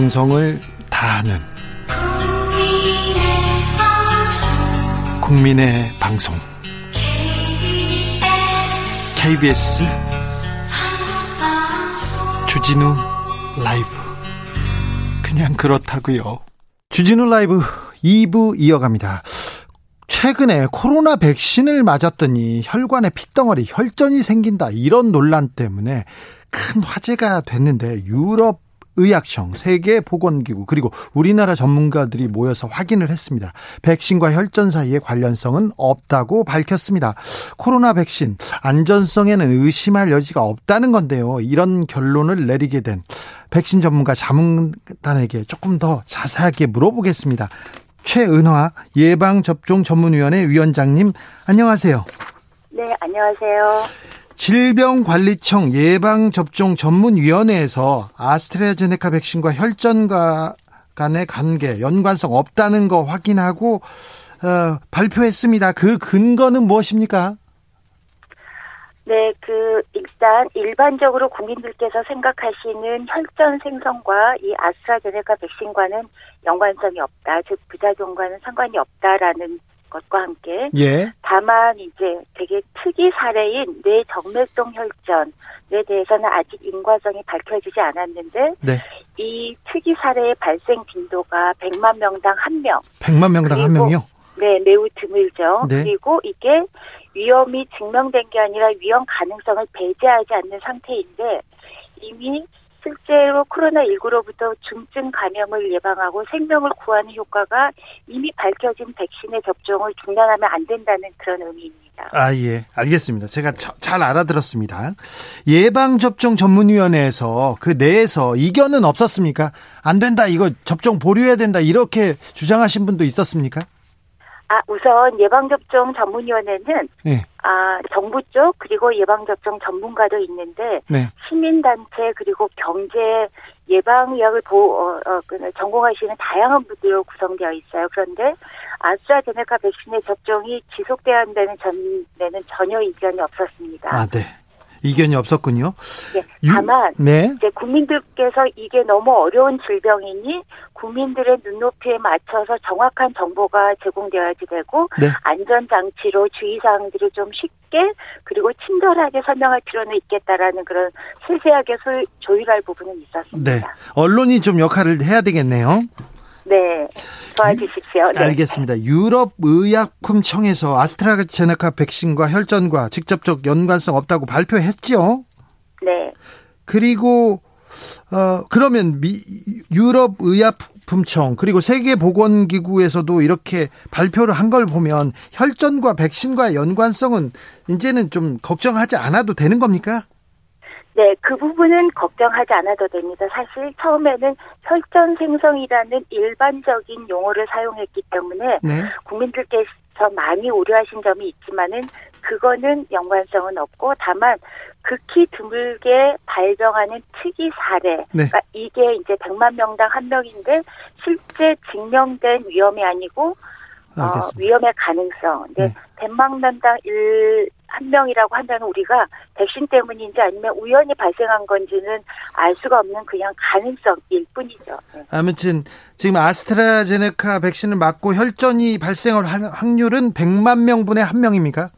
정성을 다하는 국민의 방송 KBS 주진우 라이브 그냥 그렇다고요. 주진우 라이브 2부 이어갑니다. 최근에 코로나 백신을 맞았더니 혈관에 핏덩어리, 혈전이 생긴다 이런 논란 때문에 큰 화제가 됐는데 유럽 의학청, 세계보건기구 그리고 우리나라 전문가들이 모여서 확인을 했습니다. 백신과 혈전 사이의 관련성은 없다고 밝혔습니다. 코로나 백신 안전성에는 의심할 여지가 없다는 건데요. 이런 결론을 내리게 된 백신 전문가 자문단에게 조금 더 자세하게 물어보겠습니다. 최은화 예방접종 전문위원회 위원장님 안녕하세요. 네, 안녕하세요. 질병관리청 예방접종 전문위원회에서 아스트라제네카 백신과 혈전과 간의 관계, 연관성 없다는 거 확인하고 어, 발표했습니다. 그 근거는 무엇입니까? 네, 그 일단 일반적으로 국민들께서 생각하시는 혈전 생성과 이 아스트라제네카 백신과는 연관성이 없다, 즉 부작용과는 상관이 없다라는 것과 함께 예. 다만 이제 되게 특이 사례인 뇌 정맥동 혈전에 대해서는 아직 인과성이 밝혀지지 않았는데 네. 이 특이 사례의 발생 빈도가 100만 명당 1명. 100만 명당 한 명이요? 네, 매우 드물죠. 네. 그리고 이게 위험이 증명된 게 아니라 위험 가능성을 배제하지 않는 상태인데 이미 실제로 코로나19로부터 중증 감염을 예방하고 생명을 구하는 효과가 이미 밝혀진 백신의 접종을 중단하면 안 된다는 그런 의미입니다. 아, 예. 알겠습니다. 제가 잘 알아들었습니다. 예방접종 전문위원회에서 그 내에서 이견은 없었습니까? 안 된다, 이거 접종 보류해야 된다, 이렇게 주장하신 분도 있었습니까? 아, 우선 예방접종 전문위원회는 네. 아, 정부 쪽 그리고 예방접종 전문가도 있는데 네. 시민단체 그리고 경제 예방의학을 보, 어, 어, 그, 전공하시는 다양한 분들로 구성되어 있어요. 그런데 아스트라제네카 백신의 접종이 지속돼야 한다는 전에는 전혀 이견이 없었습니다. 아, 네. 이견이 없었군요. 네, 다만 네. 이제 국민들께서 이게 너무 어려운 질병이니 국민들의 눈높이에 맞춰서 정확한 정보가 제공되어야지 되고 네. 안전 장치로 주의 사항들을 좀 쉽게 그리고 친절하게 설명할 필요는 있겠다라는 그런 세세하게 조율할 부분은 있었습니다. 네. 언론이 좀 역할을 해야 되겠네요. 네. 도와주십시오. 네. 알겠습니다. 유럽 의약품청에서 아스트라제네카 백신과 혈전과 직접적 연관성 없다고 발표했죠. 네. 그리고 어 그러면 미, 유럽 의약품청 그리고 세계 보건 기구에서도 이렇게 발표를 한 걸 보면 혈전과 백신과의 연관성은 이제는 좀 걱정하지 않아도 되는 겁니까? 네, 그 부분은 걱정하지 않아도 됩니다. 사실 처음에는 혈전 생성이라는 일반적인 용어를 사용했기 때문에 네. 국민들께서 많이 우려하신 점이 있지만은 그거는 연관성은 없고 다만 극히 드물게 발병하는 특이 사례. 네. 그러니까 이게 이제 100만 명당 한 명인데 실제 증명된 위험이 아니고 어, 위험의 가능성. 네. 네. 100만 명당 1, 한 명이라고 한다면 우리가 백신 때문인지 아니면 우연히 발생한 건지는 알 수가 없는 그냥 가능성일 뿐이죠. 네. 아무튼 지금 아스트라제네카 백신을 맞고 혈전이 발생할 확률은 100만 명분의 한 명입니까?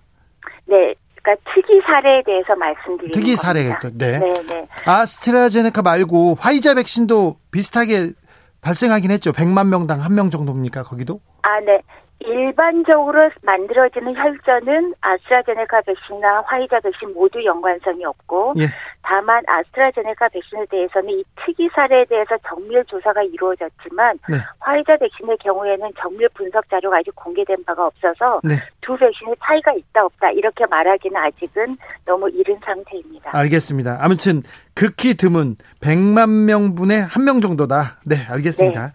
네. 그러니까 특이 사례에 대해서 말씀드리는 특이 사례 네. 네, 네. 아스트라제네카 말고 화이자 백신도 비슷하게 발생하긴 했죠. 100만 명당 한 명 정도입니까? 거기도? 아, 네. 일반적으로 만들어지는 혈전은 아스트라제네카 백신이나 화이자 백신 모두 연관성이 없고 예. 다만 아스트라제네카 백신에 대해서는 이 특이 사례에 대해서 정밀 조사가 이루어졌지만 네. 화이자 백신의 경우에는 정밀 분석 자료가 아직 공개된 바가 없어서 네. 두 백신의 차이가 있다 없다 이렇게 말하기는 아직은 너무 이른 상태입니다. 알겠습니다. 아무튼 극히 드문 100만 명분의 한 명 정도다. 네, 알겠습니다. 네.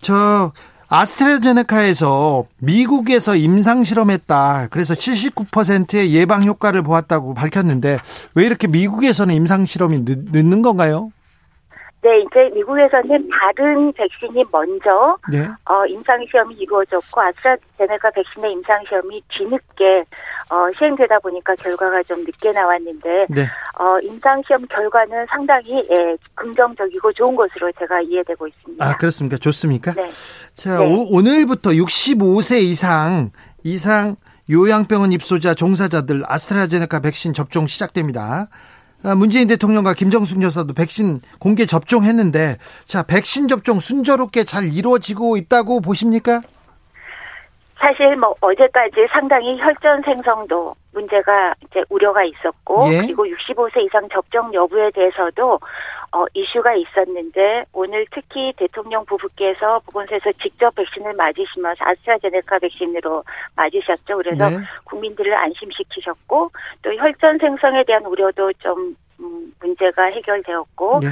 저 아스트라제네카에서 미국에서 임상 실험했다. 그래서 79%의 예방 효과를 보았다고 밝혔는데 왜 이렇게 미국에서는 임상 실험이 늦는 건가요? 네, 이제 미국에서는 다른 백신이 먼저 네. 어, 임상 시험이 이루어졌고 아스트라제네카 백신의 임상 시험이 뒤늦게 어, 시행되다 보니까 결과가 좀 늦게 나왔는데 네. 어, 임상 시험 결과는 상당히 예, 긍정적이고 좋은 것으로 제가 이해되고 있습니다. 아 그렇습니까? 좋습니까? 네. 자 네. 오, 오늘부터 65세 이상 이상 요양병원 입소자 종사자들 아스트라제네카 백신 접종 시작됩니다. 아, 문재인 대통령과 김정숙 여사도 백신 공개 접종했는데 자 백신 접종 순조롭게 잘 이루어지고 있다고 보십니까? 사실 뭐 어제까지 상당히 혈전 생성도 문제가 이제 우려가 있었고 예? 그리고 65세 이상 접종 여부에 대해서도 어, 이슈가 있었는데 오늘 특히 대통령 부부께서 보건소에서 직접 백신을 맞으시면서 아스트라제네카 백신으로 맞으셨죠. 그래서 네. 국민들을 안심시키셨고 또 혈전 생성에 대한 우려도 좀 음, 문제가 해결되었고 네.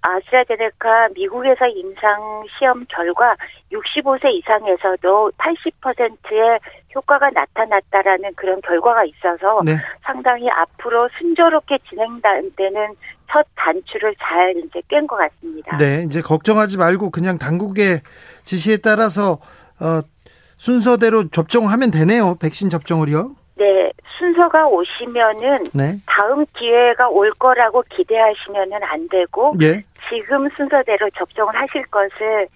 아스트라제네카 미국에서 임상 시험 결과 65세 이상에서도 80%의 효과가 나타났다라는 그런 결과가 있어서 네. 상당히 앞으로 순조롭게 진행되는 첫 단추를 잘 이제 깬 것 같습니다. 네, 이제 걱정하지 말고 그냥 당국의 지시에 따라서 어, 순서대로 접종하면 되네요. 백신 접종을요. 네, 순서가 오시면은 네. 다음 기회가 올 거라고 기대하시면은 안 되고 예. 지금 순서대로 접종을 하실 것을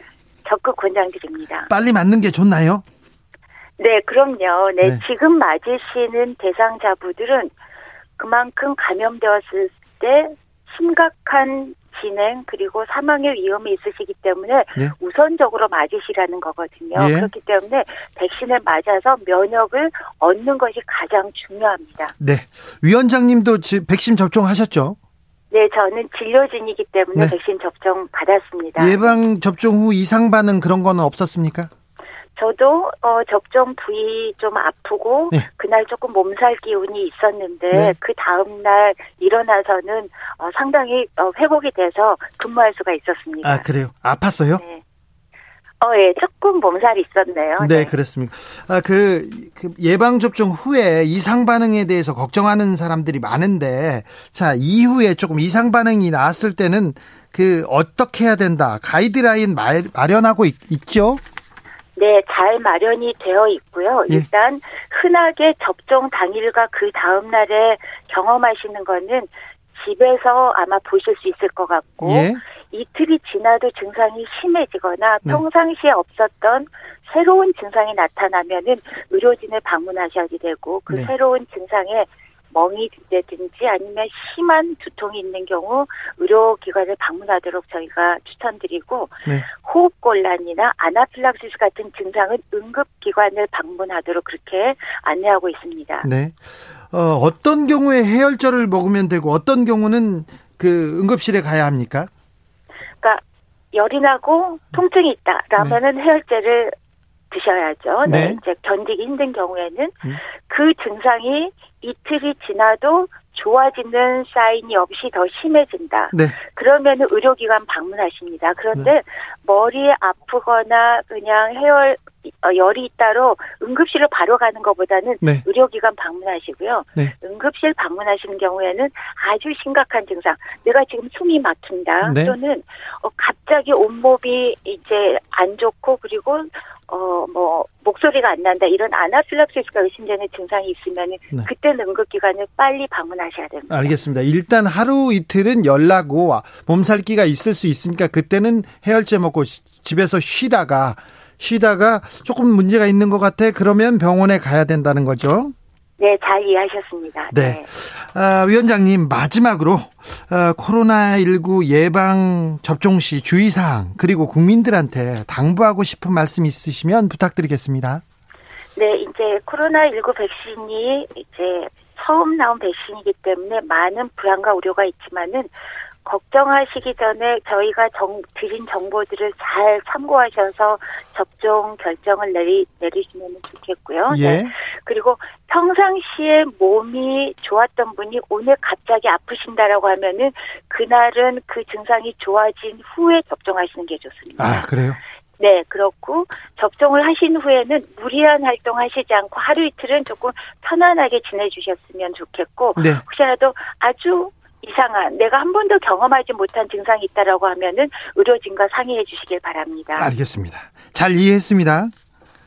적극 권장드립니다. 빨리 맞는 게 좋나요? 네, 그럼요. 네, 네. 지금 맞으시는 대상자분들은 그만큼 감염되었을 때 심각한 진행 그리고 사망의 위험이 있으시기 때문에 네. 우선적으로 맞으시라는 거거든요. 네. 그렇기 때문에 백신을 맞아서 면역을 얻는 것이 가장 중요합니다. 네. 위원장님도 백신 접종하셨죠? 네, 저는 진료진이기 때문에 네. 백신 접종 받았습니다. 예방 접종 후 이상 반응 그런 거는 없었습니까? 저도 어 접종 부위 좀 아프고 네. 그날 조금 몸살 기운이 있었는데 네. 그 다음 날 일어나서는 어 상당히 어 회복이 돼서 근무할 수가 있었습니다. 아 그래요? 아팠어요? 네. 어, 예, 조금 몸살이 있었네요. 네, 네. 그렇습니다. 아, 그, 그, 예방접종 후에 이상 반응에 대해서 걱정하는 사람들이 많은데, 자, 이후에 조금 이상 반응이 나왔을 때는 그, 어떻게 해야 된다. 가이드라인 말, 마련하고 있, 있죠? 네, 잘 마련이 되어 있고요. 예. 일단 흔하게 접종 당일과 그 다음 날에 경험하시는 거는 집에서 아마 보실 수 있을 것 같고 예. 이틀이 지나도 증상이 심해지거나 네. 평상시에 없었던 새로운 증상이 나타나면은 의료진을 방문하셔야 되고 그 네. 새로운 증상에 멍이 든다든지 아니면 심한 두통이 있는 경우 의료기관을 방문하도록 저희가 추천드리고 네. 호흡곤란이나 아나필락시스 같은 증상은 응급기관을 방문하도록 그렇게 안내하고 있습니다. 네. 어, 어떤 경우에 해열제를 먹으면 되고 어떤 경우는 그 응급실에 가야 합니까? 그러니까 열이 나고 통증이 있다라면은 네. 해열제를 드셔야죠. 네. 네. 이제 견디기 힘든 경우에는 음. 그 증상이 이틀이 지나도 좋아지는 사인이 없이 더 심해진다. 네. 그러면 의료기관 방문하십니다. 그런데 네. 머리 아프거나 그냥 해열 어, 열이 있다로 응급실로 바로 가는 것보다는 네. 의료기관 방문하시고요. 네. 응급실 방문하시는 경우에는 아주 심각한 증상, 내가 지금 숨이 막힌다 네. 또는 어, 갑자기 온몸이 이제 안 좋고 그리고 어, 뭐, 목소리가 안 난다, 이런 아나필락시스가 의심되는 증상이 있으면, 네. 그때는 응급기관을 빨리 방문하셔야 됩니다. 알겠습니다. 일단 하루 이틀은 열나고 몸살기가 있을 수 있으니까 그때는 해열제 먹고 집에서 쉬다가, 쉬다가 조금 문제가 있는 것 같아. 그러면 병원에 가야 된다는 거죠. 네, 잘 이해하셨습니다. 네. 네. 아, 위원장님, 마지막으로, 어, 코로나19 예방 접종 시 주의사항, 그리고 국민들한테 당부하고 싶은 말씀 있으시면 부탁드리겠습니다. 네, 이제 코로나19 백신이 이제 처음 나온 백신이기 때문에 많은 불안과 우려가 있지만은 걱정하시기 전에 저희가 정, 드린 정보들을 잘 참고하셔서 접종 결정을 내리, 내리시면 좋겠고요. 예. 네. 그리고 평상시에 몸이 좋았던 분이 오늘 갑자기 아프신다라고 하면은 그날은 그 증상이 좋아진 후에 접종하시는 게 좋습니다. 아, 그래요? 네, 그렇고 접종을 하신 후에는 무리한 활동 하시지 않고 하루 이틀은 조금 편안하게 지내주셨으면 좋겠고 네. 혹시라도 아주 이상한 내가 한 번도 경험하지 못한 증상이 있다라고 하면은 의료진과 상의해 주시길 바랍니다. 알겠습니다. 잘 이해했습니다.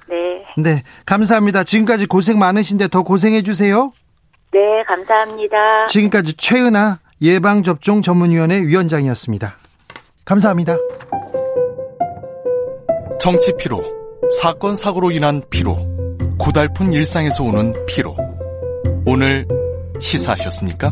네. 네, 감사합니다. 지금까지 고생 많으신데 더 고생해 주세요. 네, 감사합니다. 지금까지 최은아 예방접종 전문위원회 위원장이었습니다. 감사합니다. 정치 피로, 사건 사고로 인한 피로, 고달픈 일상에서 오는 피로. 오늘 시사하셨습니까?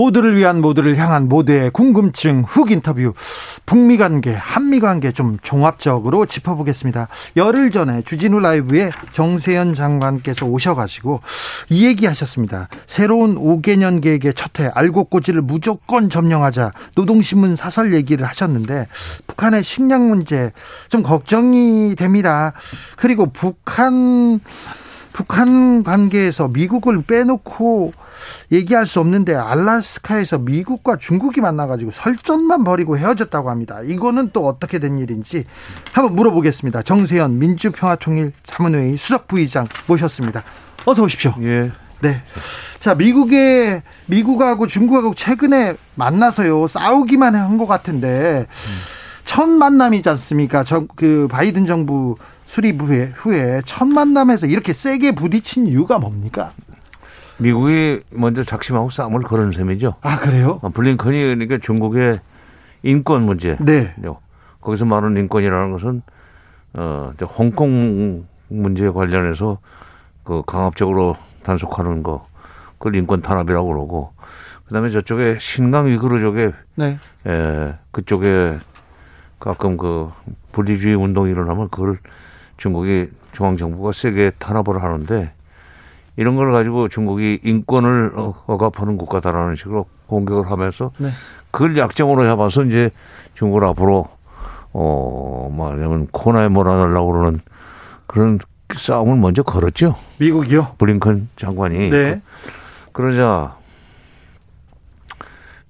모두를 위한 모두를 향한 모두의 궁금증 훅 인터뷰 북미 관계 한미 관계 좀 종합적으로 짚어보겠습니다. 열흘 전에 주진우 라이브에 정세현 장관께서 오셔가지고 이 얘기하셨습니다. 새로운 5개년 계획의 첫해 알곡고지를 무조건 점령하자 노동신문 사설 얘기를 하셨는데 북한의 식량 문제 좀 걱정이 됩니다. 그리고 북한 북한 관계에서 미국을 빼놓고 얘기할 수 없는데 알라스카에서 미국과 중국이 만나가지고 설전만 벌이고 헤어졌다고 합니다. 이거는 또 어떻게 된 일인지 한번 물어보겠습니다. 정세현 민주평화통일 자문회의 수석 부의장 모셨습니다. 어서 오십시오. 예. 네. 자, 미국의 미국하고 중국하고 최근에 만나서요 싸우기만 한 것 같은데 첫 만남이지 않습니까? 저, 그 바이든 정부 수립 후에, 후에 첫 만남에서 이렇게 세게 부딪힌 이유가 뭡니까? 미국이 먼저 작심하고 싸움을 걸은 셈이죠. 아 그래요? 어, 블링컨이 그러니까 중국의 인권 문제. 네. 거기서 말하는 인권이라는 것은 어 홍콩 문제에 관련해서 그 강압적으로 단속하는 거 그걸 인권 탄압이라고 그러고 그다음에 저쪽에 신강 위구르 쪽에 네. 에, 그쪽에 가끔 그 분리주의 운동이 일어나면 그걸 중국이 중앙 정부가 세게 탄압을 하는데 이런 걸 가지고 중국이 인권을 어, 억압하는 국가다라는 식으로 공격을 하면서 네. 그걸 약점으로 잡아서 이제 중국을 앞으로 어 말하자면 코너에 몰아넣으려고 그러는 그런 싸움을 먼저 걸었죠. 미국이요? 블링컨 장관이. 네. 그러자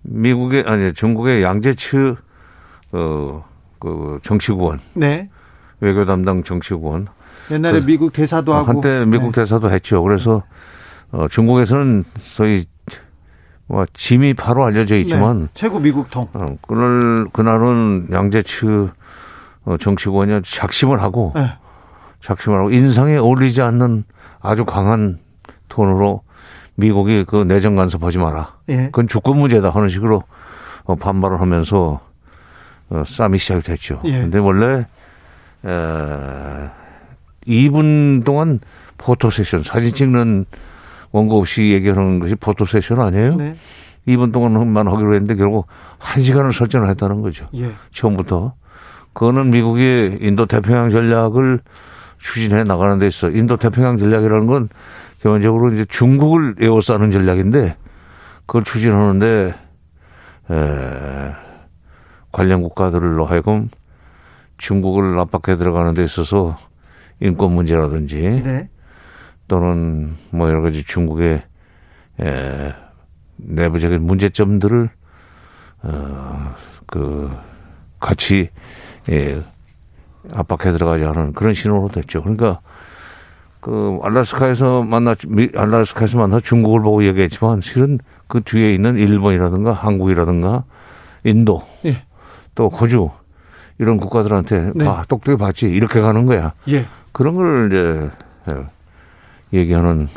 미국의 아니 중국의 양재츠 어그 정치구원. 네. 외교 담당 정치구원 옛날에 미국 대사도 하고 한때 미국 네. 대사도 했죠. 그래서 어, 중국에서는 소위 뭐 짐이 바로 알려져 있지만 네. 최고 미국통. 어, 그날 그날은 양재츠 어, 정치권이 작심을 하고 네. 작심을 하고 인상에 어울리지 않는 아주 강한 톤으로 미국이 그 내정 간섭하지 마라. 예. 그건 주권 문제다 하는 식으로 어, 반발을 하면서 어, 싸움이 시작이 됐죠. 예. 근데 원래 에, 2분 동안 포토 세션 사진 찍는 원고 없이 얘기하는 것이 포토 세션 아니에요? 네. 2분 동안만 하기로 했는데 결국 1시간을 설정을 했다는 거죠. 예. 처음부터. 그거는 미국이 인도 태평양 전략을 추진해 나가는 데 있어. 인도 태평양 전략이라는 건 기본적으로 이제 중국을 에워싸는 전략인데 그걸 추진하는데 에, 관련 국가들로 하여금 중국을 압박해 들어가는 데 있어서 인권 문제라든지 네. 또는 뭐 여러 가지 중국의 에, 내부적인 문제점들을 어 그 같이 예, 압박해 들어가지 않은 그런 신호로 됐죠. 그러니까 그 알라스카에서 만나 알라스카에서 만나 중국을 보고 얘기했지만 실은 그 뒤에 있는 일본이라든가 한국이라든가 인도 예. 또 호주 이런 국가들한테 네. 아 똑똑히 봤지 이렇게 가는 거야. 예. 그런 걸 이제 예, 얘기하는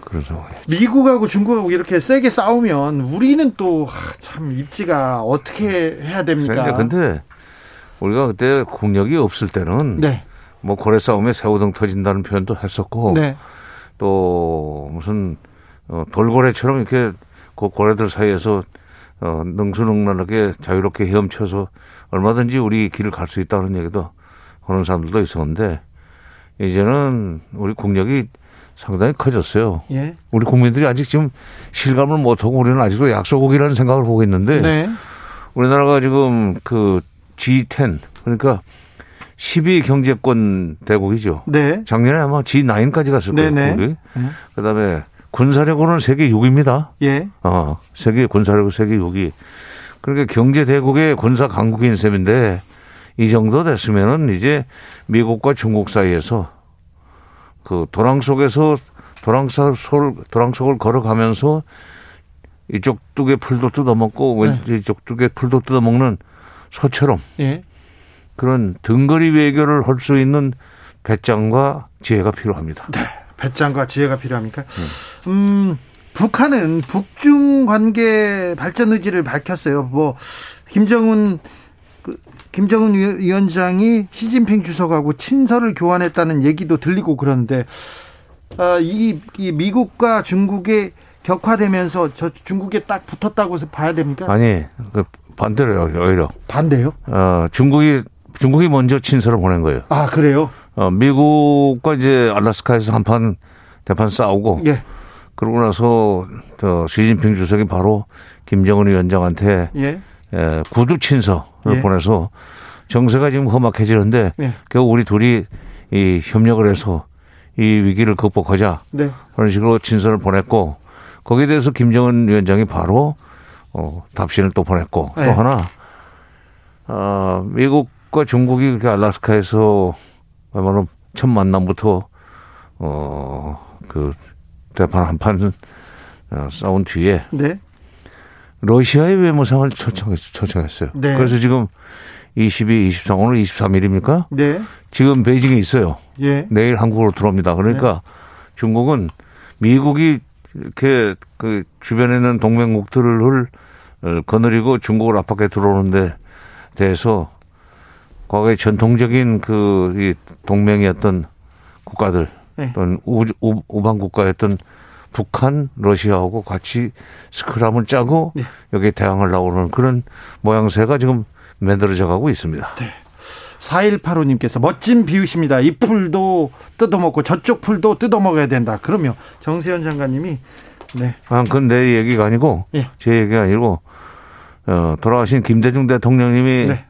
그런 상황이에요. 미국하고 중국하고 이렇게 세게 싸우면 우리는 또 참 입지가 어떻게 해야 됩니까? 그러니까 근데 우리가 그때 국력이 없을 때는 네. 뭐 고래 싸움에 새우등 터진다는 표현도 했었고 네. 또 무슨 어, 돌고래처럼 이렇게 그 고래들 사이에서 어, 능수능란하게 자유롭게 헤엄쳐서 얼마든지 우리 길을 갈 수 있다는 얘기도 하는 사람들도 있었는데 이제는 우리 국력이 상당히 커졌어요. 예. 우리 국민들이 아직 지금 실감을 못하고 우리는 아직도 약소국이라는 생각을 보고 있는데 네. 우리나라가 지금 그 G10 그러니까 12 경제권 대국이죠. 네. 작년에 아마 G9까지 갔을 거예요. 네네. 네. 그다음에 군사력으로는 세계 6위입니다. 예. 어, 세계 군사력 세계 6위. 그러니까 경제 대국의 군사 강국인 셈인데 이 정도 됐으면은 이제 미국과 중국 사이에서 그 도랑 속에서 도랑석 도랑 속을 걸어가면서 이쪽 뚝에 풀도 뜯어먹고 네. 왼쪽 뚝에 풀도 뜯어먹는 소처럼 예. 그런 등거리 외교를 할 수 있는 배짱과 지혜가 필요합니다. 네, 배짱과 지혜가 필요합니까? 음, 음 북한은 북중 관계 발전 의지를 밝혔어요. 뭐 김정은 그, 김정은 위원장이 시진핑 주석하고 친서를 교환했다는 얘기도 들리고 그러는데 어, 이, 이 미국과 중국의 격화되면서 저 중국에 딱 붙었다고 해서 봐야 됩니까? 아니 그 반대로요 오히려 반대요? 어 중국이 중국이 먼저 친서를 보낸 거예요. 아 그래요? 어 미국과 이제 알라스카에서 한판 대판 싸우고 예. 그러고 나서 저 시진핑 주석이 바로 김정은 위원장한테 예. 예 구두 친서를 예. 보내서 정세가 지금 험악해지는데 예. 결국 우리 둘이 이 협력을 해서 이 위기를 극복하자 네. 그런 식으로 친서를 보냈고 거기에 대해서 김정은 위원장이 바로 어, 답신을 또 보냈고 네. 또 하나 어, 미국과 중국이 그렇게 알라스카에서 웬만하면 첫 만남부터 어그 대판 한판 어, 싸운 뒤에 네. 러시아의 외무상을 초청했, 초청했어요. 네. 그래서 지금 22, 23, 오늘 23일입니까? 네. 지금 베이징에 있어요. 예. 내일 한국으로 들어옵니다. 그러니까 네. 중국은 미국이 이렇게 그 주변에 있는 동맹국들을 거느리고 중국을 압박해 들어오는데 대해서 과거의 전통적인 그 동맹이었던 국가들 네. 또는 우방 국가였던 북한, 러시아하고 같이 스크람을 짜고 네. 여기에 대항을 나오는 그런 모양새가 지금 만들어져 가고 있습니다. 네. 4185님께서 멋진 비유십니다. 이 풀도 뜯어먹고 저쪽 풀도 뜯어먹어야 된다. 그러면 정세현 장관님이 네. 아, 그건 내 얘기가 아니고 예. 제 얘기가 아니고 어, 돌아가신 김대중 대통령님이 네.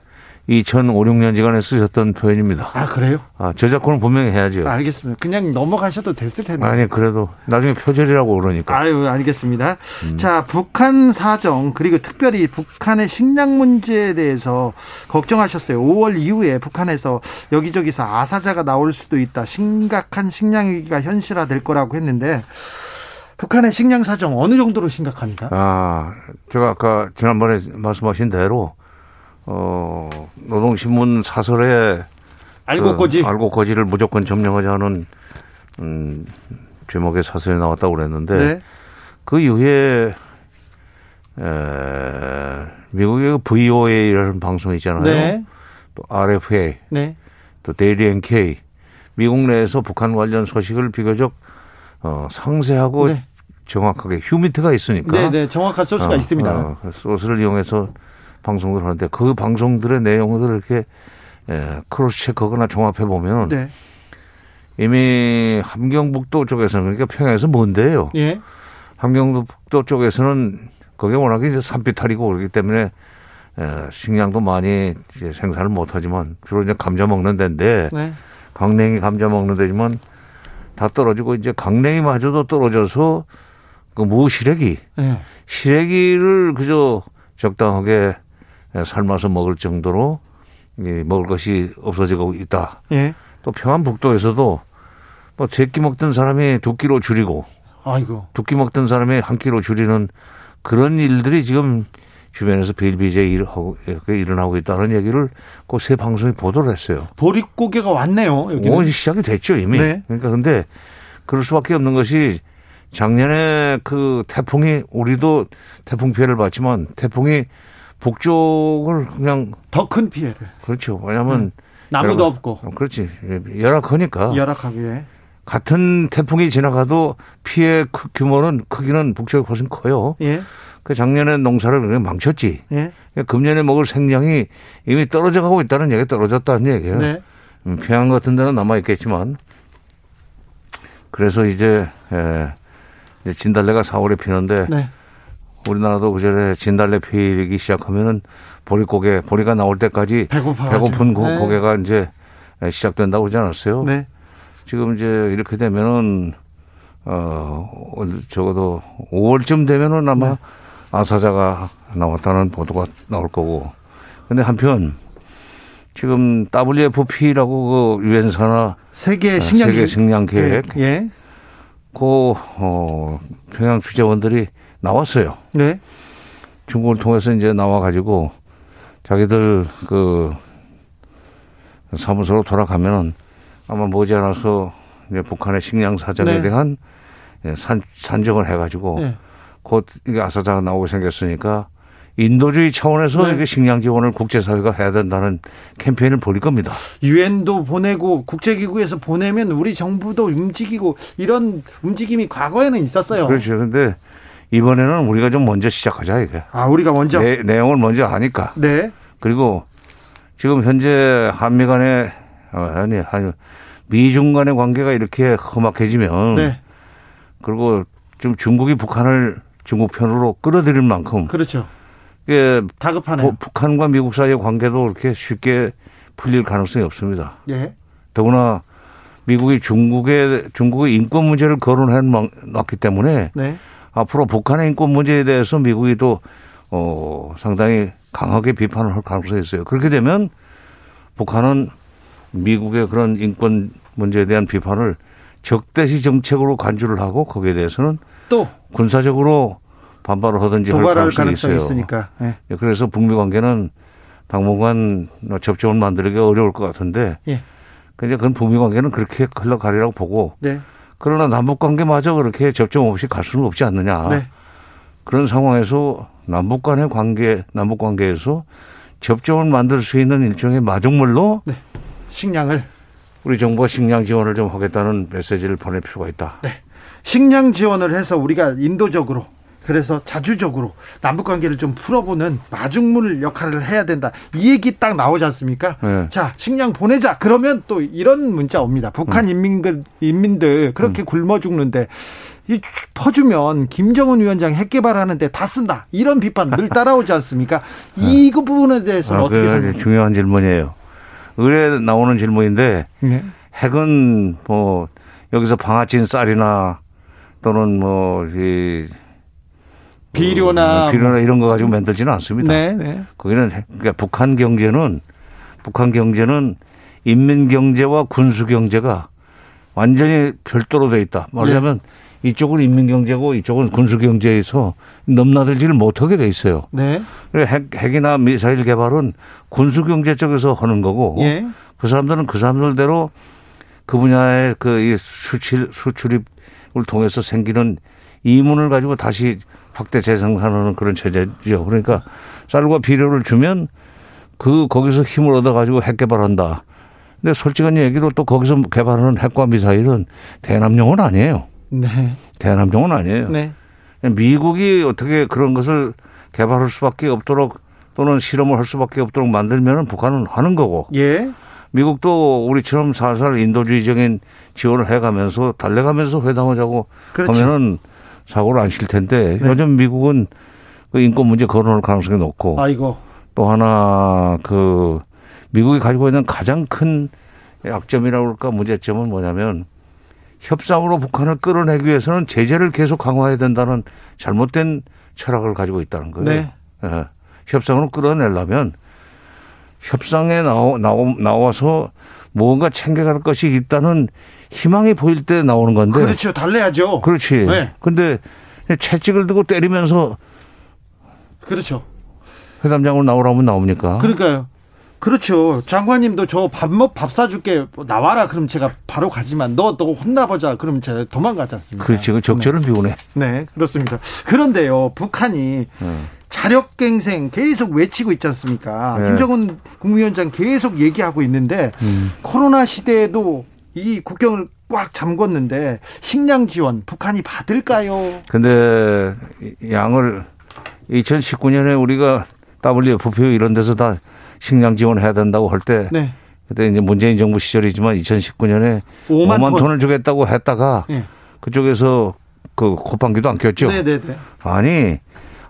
2005, 6년지간에 쓰셨던 표현입니다. 아, 그래요? 아, 저작권은 분명히 해야죠. 아, 알겠습니다. 그냥 넘어가셔도 됐을 텐데. 아니, 그래도 나중에 표절이라고 그러니까. 아유, 알겠습니다. 음. 자, 북한 사정, 그리고 특별히 북한의 식량 문제에 대해서 걱정하셨어요. 5월 이후에 북한에서 여기저기서 아사자가 나올 수도 있다. 심각한 식량 위기가 현실화될 거라고 했는데, 북한의 식량 사정 어느 정도로 심각합니까? 아, 제가 아까 지난번에 말씀하신 대로 어, 노동신문 사설에 알고 거지 그 알고 거지를 무조건 점령하자는 음, 제목의 사설이 나왔다고 그랬는데 네. 그 이후에 에, 미국의 VOA라는 방송이 있잖아요. 네. 또 RFA, 네. 또 데일리 NK 미국 내에서 북한 관련 소식을 비교적 어, 상세하고 네. 정확하게 HUMINT가 있으니까. 네, 네, 정확한 소스가 어, 있습니다. 어, 소스를 이용해서 방송을 하는데 그 방송들의 내용들을 이렇게 예, cross check하거나 종합해 보면 네. 이미 함경북도 쪽에서는 그러니까 평양에서 먼데요? 예. 함경북도 쪽에서는 그게 워낙에 이제 산비탈이고 그렇기 때문에 예, 식량도 많이 이제 생산을 못하지만 주로 이제 감자 먹는 데인데 네. 강냉이 감자 먹는 데지만 다 떨어지고 이제 강냉이마저도 떨어져서 그 무시래기 네. 시래기를 그저 적당하게 삶아서 먹을 정도로 먹을 것이 없어지고 있다. 예. 또 평안북도에서도 뭐 제끼 먹던 사람이 두 끼로 줄이고 아이고. 두 끼 먹던 사람이 한 끼로 줄이는 그런 일들이 지금 주변에서 비일비재 일하고 일어나고 있다는 얘기를 그 새 방송에 보도를 했어요. 보릿고개가 왔네요. 여기는. 오, 시작이 됐죠 이미. 네. 그러니까 근데 그럴 수밖에 없는 것이 작년에 그 태풍이 우리도 태풍 피해를 봤지만 태풍이 북쪽을 그냥 더 큰 피해를. 그렇죠. 왜냐하면 음. 나무도 열악, 없고. 그렇지. 열악하니까. 열악하게. 같은 태풍이 지나가도 피해 규모는 크기는 북쪽이 훨씬 커요. 예. 그 작년에 농사를 그냥 망쳤지. 예. 금년에 먹을 생량이 이미 떨어져 가고 있다는 얘기 떨어졌다는 얘기예요. 네. 음, 평양 같은 데는 남아 있겠지만 그래서 이제 에, 이제 진달래가 4월에 피는데 네. 우리나라도 그전에 진달래 피기 시작하면은 보리고개, 보리가 나올 때까지 배고파 배고픈 고, 네. 고개가 이제 시작된다고 그러지 않았어요? 네. 지금 이제 이렇게 되면은 어 적어도 5월쯤 되면은 아마 네. 아사자가 나왔다는 보도가 나올 거고. 근데 한편 지금 WFP라고 그 유엔사나 세계 식량 세계 식량 계획 예. 그 어, 평양 취재원들이 나왔어요. 네. 중국을 통해서 이제 나와 가지고 자기들 그 사무소로 돌아가면은 아마 머지않아서 이제 북한의 식량 사정에 네. 대한 예, 산, 산정을 해가지고 네. 곧 이게 아사자가 나오고 생겼으니까 인도주의 차원에서 네. 이게 식량 지원을 국제사회가 해야 된다는 캠페인을 벌일 겁니다. 유엔도 보내고 국제기구에서 보내면 우리 정부도 움직이고 이런 움직임이 과거에는 있었어요. 그렇죠. 근데 이번에는 우리가 좀 먼저 시작하자 이게. 아 우리가 먼저 내, 내용을 먼저 아니까. 네. 그리고 지금 현재 한미 간의 어, 아니 아니 미중 간의 관계가 이렇게 험악해지면 네. 그리고 좀 중국이 북한을 중국 편으로 끌어들일 만큼 그렇죠. 예, 다급하네요. 북한과 미국 사이의 관계도 그렇게 쉽게 풀릴 가능성이 없습니다. 예. 더구나 미국이 중국의 중국의 인권 문제를 거론해 놨기 때문에 네. 앞으로 북한의 인권 문제에 대해서 미국이 또 어, 상당히 강하게 비판을 할 가능성이 있어요. 그렇게 되면 북한은 미국의 그런 인권 문제에 대한 비판을 적대시 정책으로 간주를 하고 거기에 대해서는 또 군사적으로 반발을 하든지 도발할 가능성이, 가능성이 있으니까. 네. 그래서 북미 관계는 당분간 접점을 만들기 어려울 것 같은데. 예. 근데 그건 북미 관계는 그렇게 흘러가리라고 보고. 네. 그러나 남북 관계마저 그렇게 접점 없이 갈 수는 없지 않느냐. 네. 그런 상황에서 남북 간의 관계, 남북 관계에서 접점을 만들 수 있는 일종의 마중물로 네. 식량을 우리 정부가 식량 지원을 좀 하겠다는 메시지를 보낼 필요가 있다. 네. 식량 지원을 해서 우리가 인도적으로 그래서 자주적으로 남북 관계를 좀 풀어보는 마중물 역할을 해야 된다. 이 얘기 딱 나오지 않습니까? 네. 자, 식량 보내자. 그러면 또 이런 문자 옵니다. 북한 음. 인민들 인민들 그렇게 음. 굶어 죽는데 이 퍼주면 김정은 위원장 핵 개발하는데 다 쓴다. 이런 비판 늘 따라오지 않습니까? 이 네. 부분에 대해서는 아, 어떻게 생각하세요? 중요한 질문이에요. 의뢰 나오는 질문인데 네. 핵은 뭐 여기서 방아찐 쌀이나 또는 뭐 이 비료나 뭐, 비료나 이런 거 가지고 만들지는 않습니다. 네, 네. 거기는 그러니까 북한 경제는 북한 경제는 인민 경제와 군수 경제가 완전히 별도로 돼 있다. 말하자면 네. 이쪽은 인민 경제고 이쪽은 군수 경제에서 넘나들지를 못하게 돼 있어요. 네. 핵, 핵이나 미사일 개발은 군수 경제 쪽에서 하는 거고 예. 그 사람들은 그 사람들대로 그 분야의 그 수출 수출입을 통해서 생기는 이문을 가지고 다시 확대 재생산하는 그런 체제죠. 그러니까 쌀과 비료를 주면 그 거기서 힘을 얻어 가지고 핵 개발한다. 근데 솔직한 얘기로 또 거기서 개발하는 핵과 미사일은 대남용은 아니에요. 네. 대남용은 아니에요. 네. 미국이 어떻게 그런 것을 개발할 수밖에 없도록 또는 실험을 할 수밖에 없도록 만들면은 북한은 하는 거고. 예. 미국도 우리처럼 살살 인도주의적인 지원을 해가면서 달래가면서 회담하자고 그렇죠. 하면은 사고를 안 칠 텐데 네. 요즘 미국은 그 인권 문제 거론할 가능성이 높고 아이고. 또 하나 그 미국이 가지고 있는 가장 큰 약점이라고 그럴까 문제점은 뭐냐면 협상으로 북한을 끌어내기 위해서는 제재를 계속 강화해야 된다는 잘못된 철학을 가지고 있다는 거예요. 네. 예. 협상으로 끌어내려면 협상에 나오, 나오, 나와서 뭔가 챙겨갈 것이 있다는 희망이 보일 때 나오는 건데. 그렇죠. 달래야죠. 그렇지. 네. 근데 채찍을 들고 때리면서. 그렇죠. 회담장으로 나오라면 나옵니까? 그러니까요. 그렇죠. 장관님도 저 밥 먹, 밥 사줄게. 나와라. 그럼 제가 바로 가지만 너, 너 혼나보자. 그럼 제가 도망가지 않습니까? 그렇지. 그 적절은 네. 비우네. 네. 그렇습니다. 그런데요. 북한이 네. 자력갱생 계속 외치고 있지 않습니까? 네. 김정은 국무위원장 계속 얘기하고 있는데 음. 코로나 시대에도 이 국경을 꽉 잠궜는데 식량 지원 북한이 받을까요? 근데 양을 2019년에 우리가 WFP 이런 데서 다 식량 지원해야 된다고 할 때. 네. 그때 이제 문재인 정부 시절이지만 2019년에 5만, 5만 톤. 을 주겠다고 했다가 네. 그쪽에서 그 콧방귀도 안 꼈죠. 네네네. 네, 네. 아니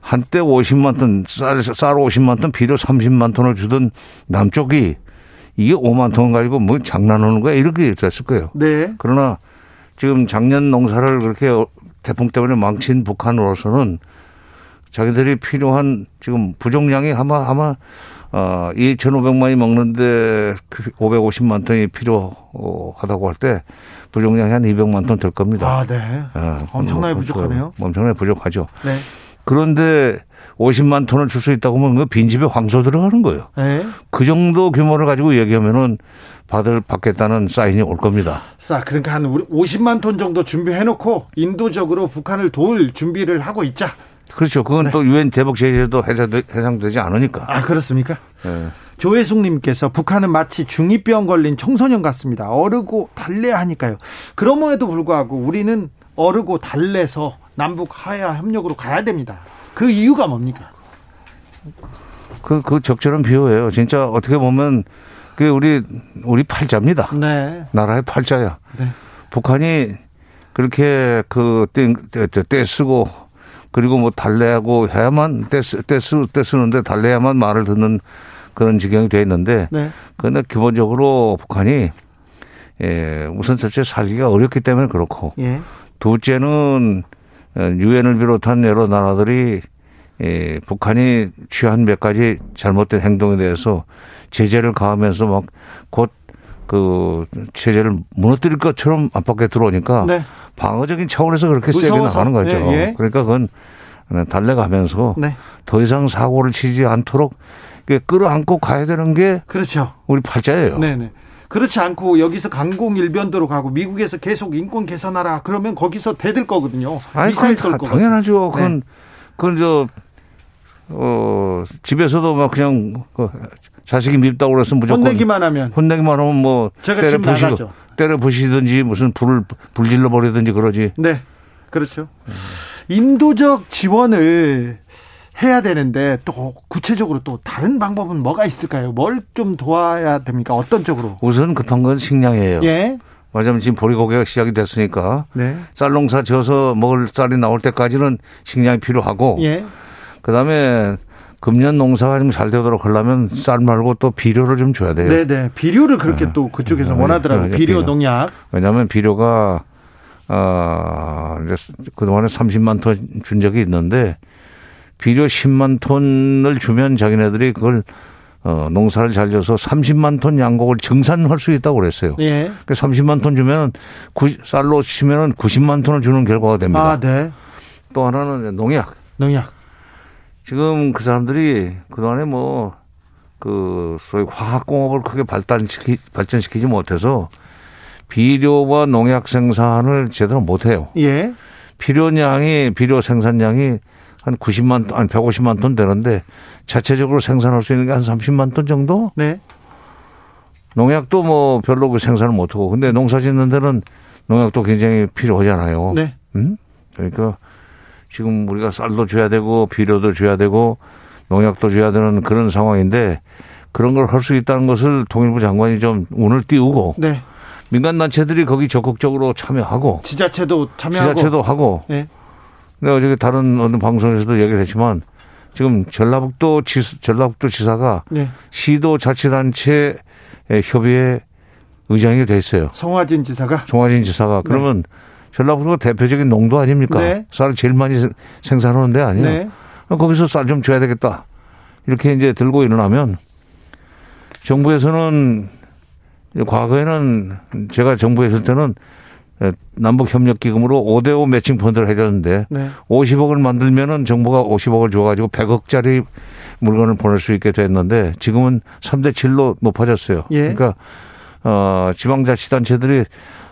한때 50만 톤 쌀, 쌀 50만 톤 비료 30만 톤을 주던 남쪽이 이게 5만 톤 가지고 뭐 장난하는 거야 이렇게 됐을 거예요. 네. 그러나 지금 작년 농사를 그렇게 태풍 때문에 망친 북한으로서는 자기들이 필요한 지금 부족량이 아마 아마 어, 2,500만이 먹는데 550만 그 톤이 필요하다고 할 때 부족량이 한 200만 톤 될 겁니다. 아, 네. 네. 엄청나게 부족하네요. 엄청나게 부족하죠. 네. 그런데 50만 톤을 줄 수 있다고 하면 그 빈집에 황소 들어가는 거예요. 네. 그 정도 규모를 가지고 얘기하면은 받을 받겠다는 사인이 올 겁니다. 자, 그러니까 한 50만 톤 정도 준비해 놓고 인도적으로 북한을 도울 준비를 하고 있자. 그렇죠. 그건 네. 또 유엔 대북 제재도 해상되 지 않으니까. 아, 그렇습니까? 네. 조혜숙님께서 북한은 마치 중이병 걸린 청소년 같습니다. 어르고 달래하니까요. 그럼에도 불구하고 우리는 어르고 달래서 남북 하야 협력으로 가야 됩니다. 그 이유가 뭡니까? 그, 그 적절한 비유예요. 진짜 어떻게 보면 그게 우리, 우리 팔자입니다. 네. 나라의 팔자야. 네. 북한이 그렇게 그 떼, 떼, 떼 쓰고 그리고 뭐 달래하고 해야만 떼, 쓰, 떼, 쓰, 떼 쓰는데 달래야만 말을 듣는 그런 지경이 돼 있는데. 네. 그런데 기본적으로 북한이 예, 우선 첫째 살기가 어렵기 때문에 그렇고. 예. 둘째는 유엔을 비롯한 여러 나라들이 예, 북한이 취한 몇 가지 잘못된 행동에 대해서 제재를 가하면서 막 곧그 체제를 무너뜨릴 것처럼 압박에 들어오니까 네. 방어적인 차원에서 그렇게 세게 나가는 거죠. 예, 예. 그러니까 그건 달래가면서 네. 더 이상 사고를 치지 않도록 끌어안고 가야 되는 게 그렇죠. 우리 팔자예요. 네네. 네. 그렇지 않고 여기서 강공 일변도로 가고 미국에서 계속 인권 개선하라 그러면 거기서 대들 거거든요. 아니, 미사일 쏠 거. 당연하죠. 네. 그건 그건 저 어, 집에서도 막 그냥 그 자식이 밉다고 그래서 무조건 혼내기만 하면 혼내기만 하면 뭐 제가 때려 부시고 때려 부시든지 무슨 불을 불질러 버리든지 그러지. 네. 그렇죠. 인도적 지원을 해야 되는데 또 구체적으로 또 다른 방법은 뭐가 있을까요? 뭘 좀 도와야 됩니까? 어떤 쪽으로? 우선 급한 건 식량이에요. 예. 말하자면 지금 보리고개가 시작이 됐으니까 네. 쌀 농사 지어서 먹을 쌀이 나올 때까지는 식량이 필요하고 예. 그다음에 금년 농사가 좀 잘 되도록 하려면 쌀 말고 또 비료를 좀 줘야 돼요. 네네. 네. 비료를 그렇게 네. 또 그쪽에서 네. 원하더라고요. 네. 비료, 농약. 왜냐하면 비료가 어, 이제 그동안에 30만 톤 준 적이 있는데 비료 10만 톤을 주면 자기네들이 그걸 어, 농사를 잘 져서 30만 톤 양곡을 증산할 수 있다고 그랬어요. 예. 그 30만 톤 주면 구, 쌀로 치면은 90만 톤을 주는 결과가 됩니다. 아, 네. 또 하나는 농약. 농약. 지금 그 사람들이 그동안에 뭐, 그, 소위 화학공업을 크게 발달시키, 발전시키지 못해서 비료와 농약 생산을 제대로 못해요. 예. 필요량이, 비료 생산량이 한 90만 톤, 아니 150만 톤 되는데 자체적으로 생산할 수 있는 게 한 30만 톤 정도? 네. 농약도 뭐 별로 그 생산을 못 하고 근데 농사 짓는 데는 농약도 굉장히 필요하잖아요. 네. 음? 그러니까 지금 우리가 쌀도 줘야 되고 비료도 줘야 되고 농약도 줘야 되는 그런 상황인데 그런 걸 할 수 있다는 것을 통일부 장관이 좀 운을 띄우고 네. 민간 단체들이 거기 적극적으로 참여하고 지자체도 참여하고 지자체도 하고 네. 내가 어저께 다른 어느 방송에서도 얘기를 했지만 지금 전라북도 지 전라북도 지사가 네. 시도 자치단체 협의회 의장이 돼 있어요. 송화진 지사가? 송화진 지사가 네. 그러면 전라북도가 대표적인 농도 아닙니까? 네. 쌀을 제일 많이 생산하는 데 아니에요. 네. 거기서 쌀 좀 줘야 되겠다. 이렇게 이제 들고 일어나면 정부에서는 과거에는 제가 정부에 있을 때는 예, 남북협력기금으로 5대5 매칭 펀드를 해줬는데 네. 50억을 만들면은 정부가 50억을 줘가지고 100억짜리 물건을 보낼 수 있게 됐는데 지금은 3대 7로 높아졌어요. 예. 그러니까 어 지방자치단체들이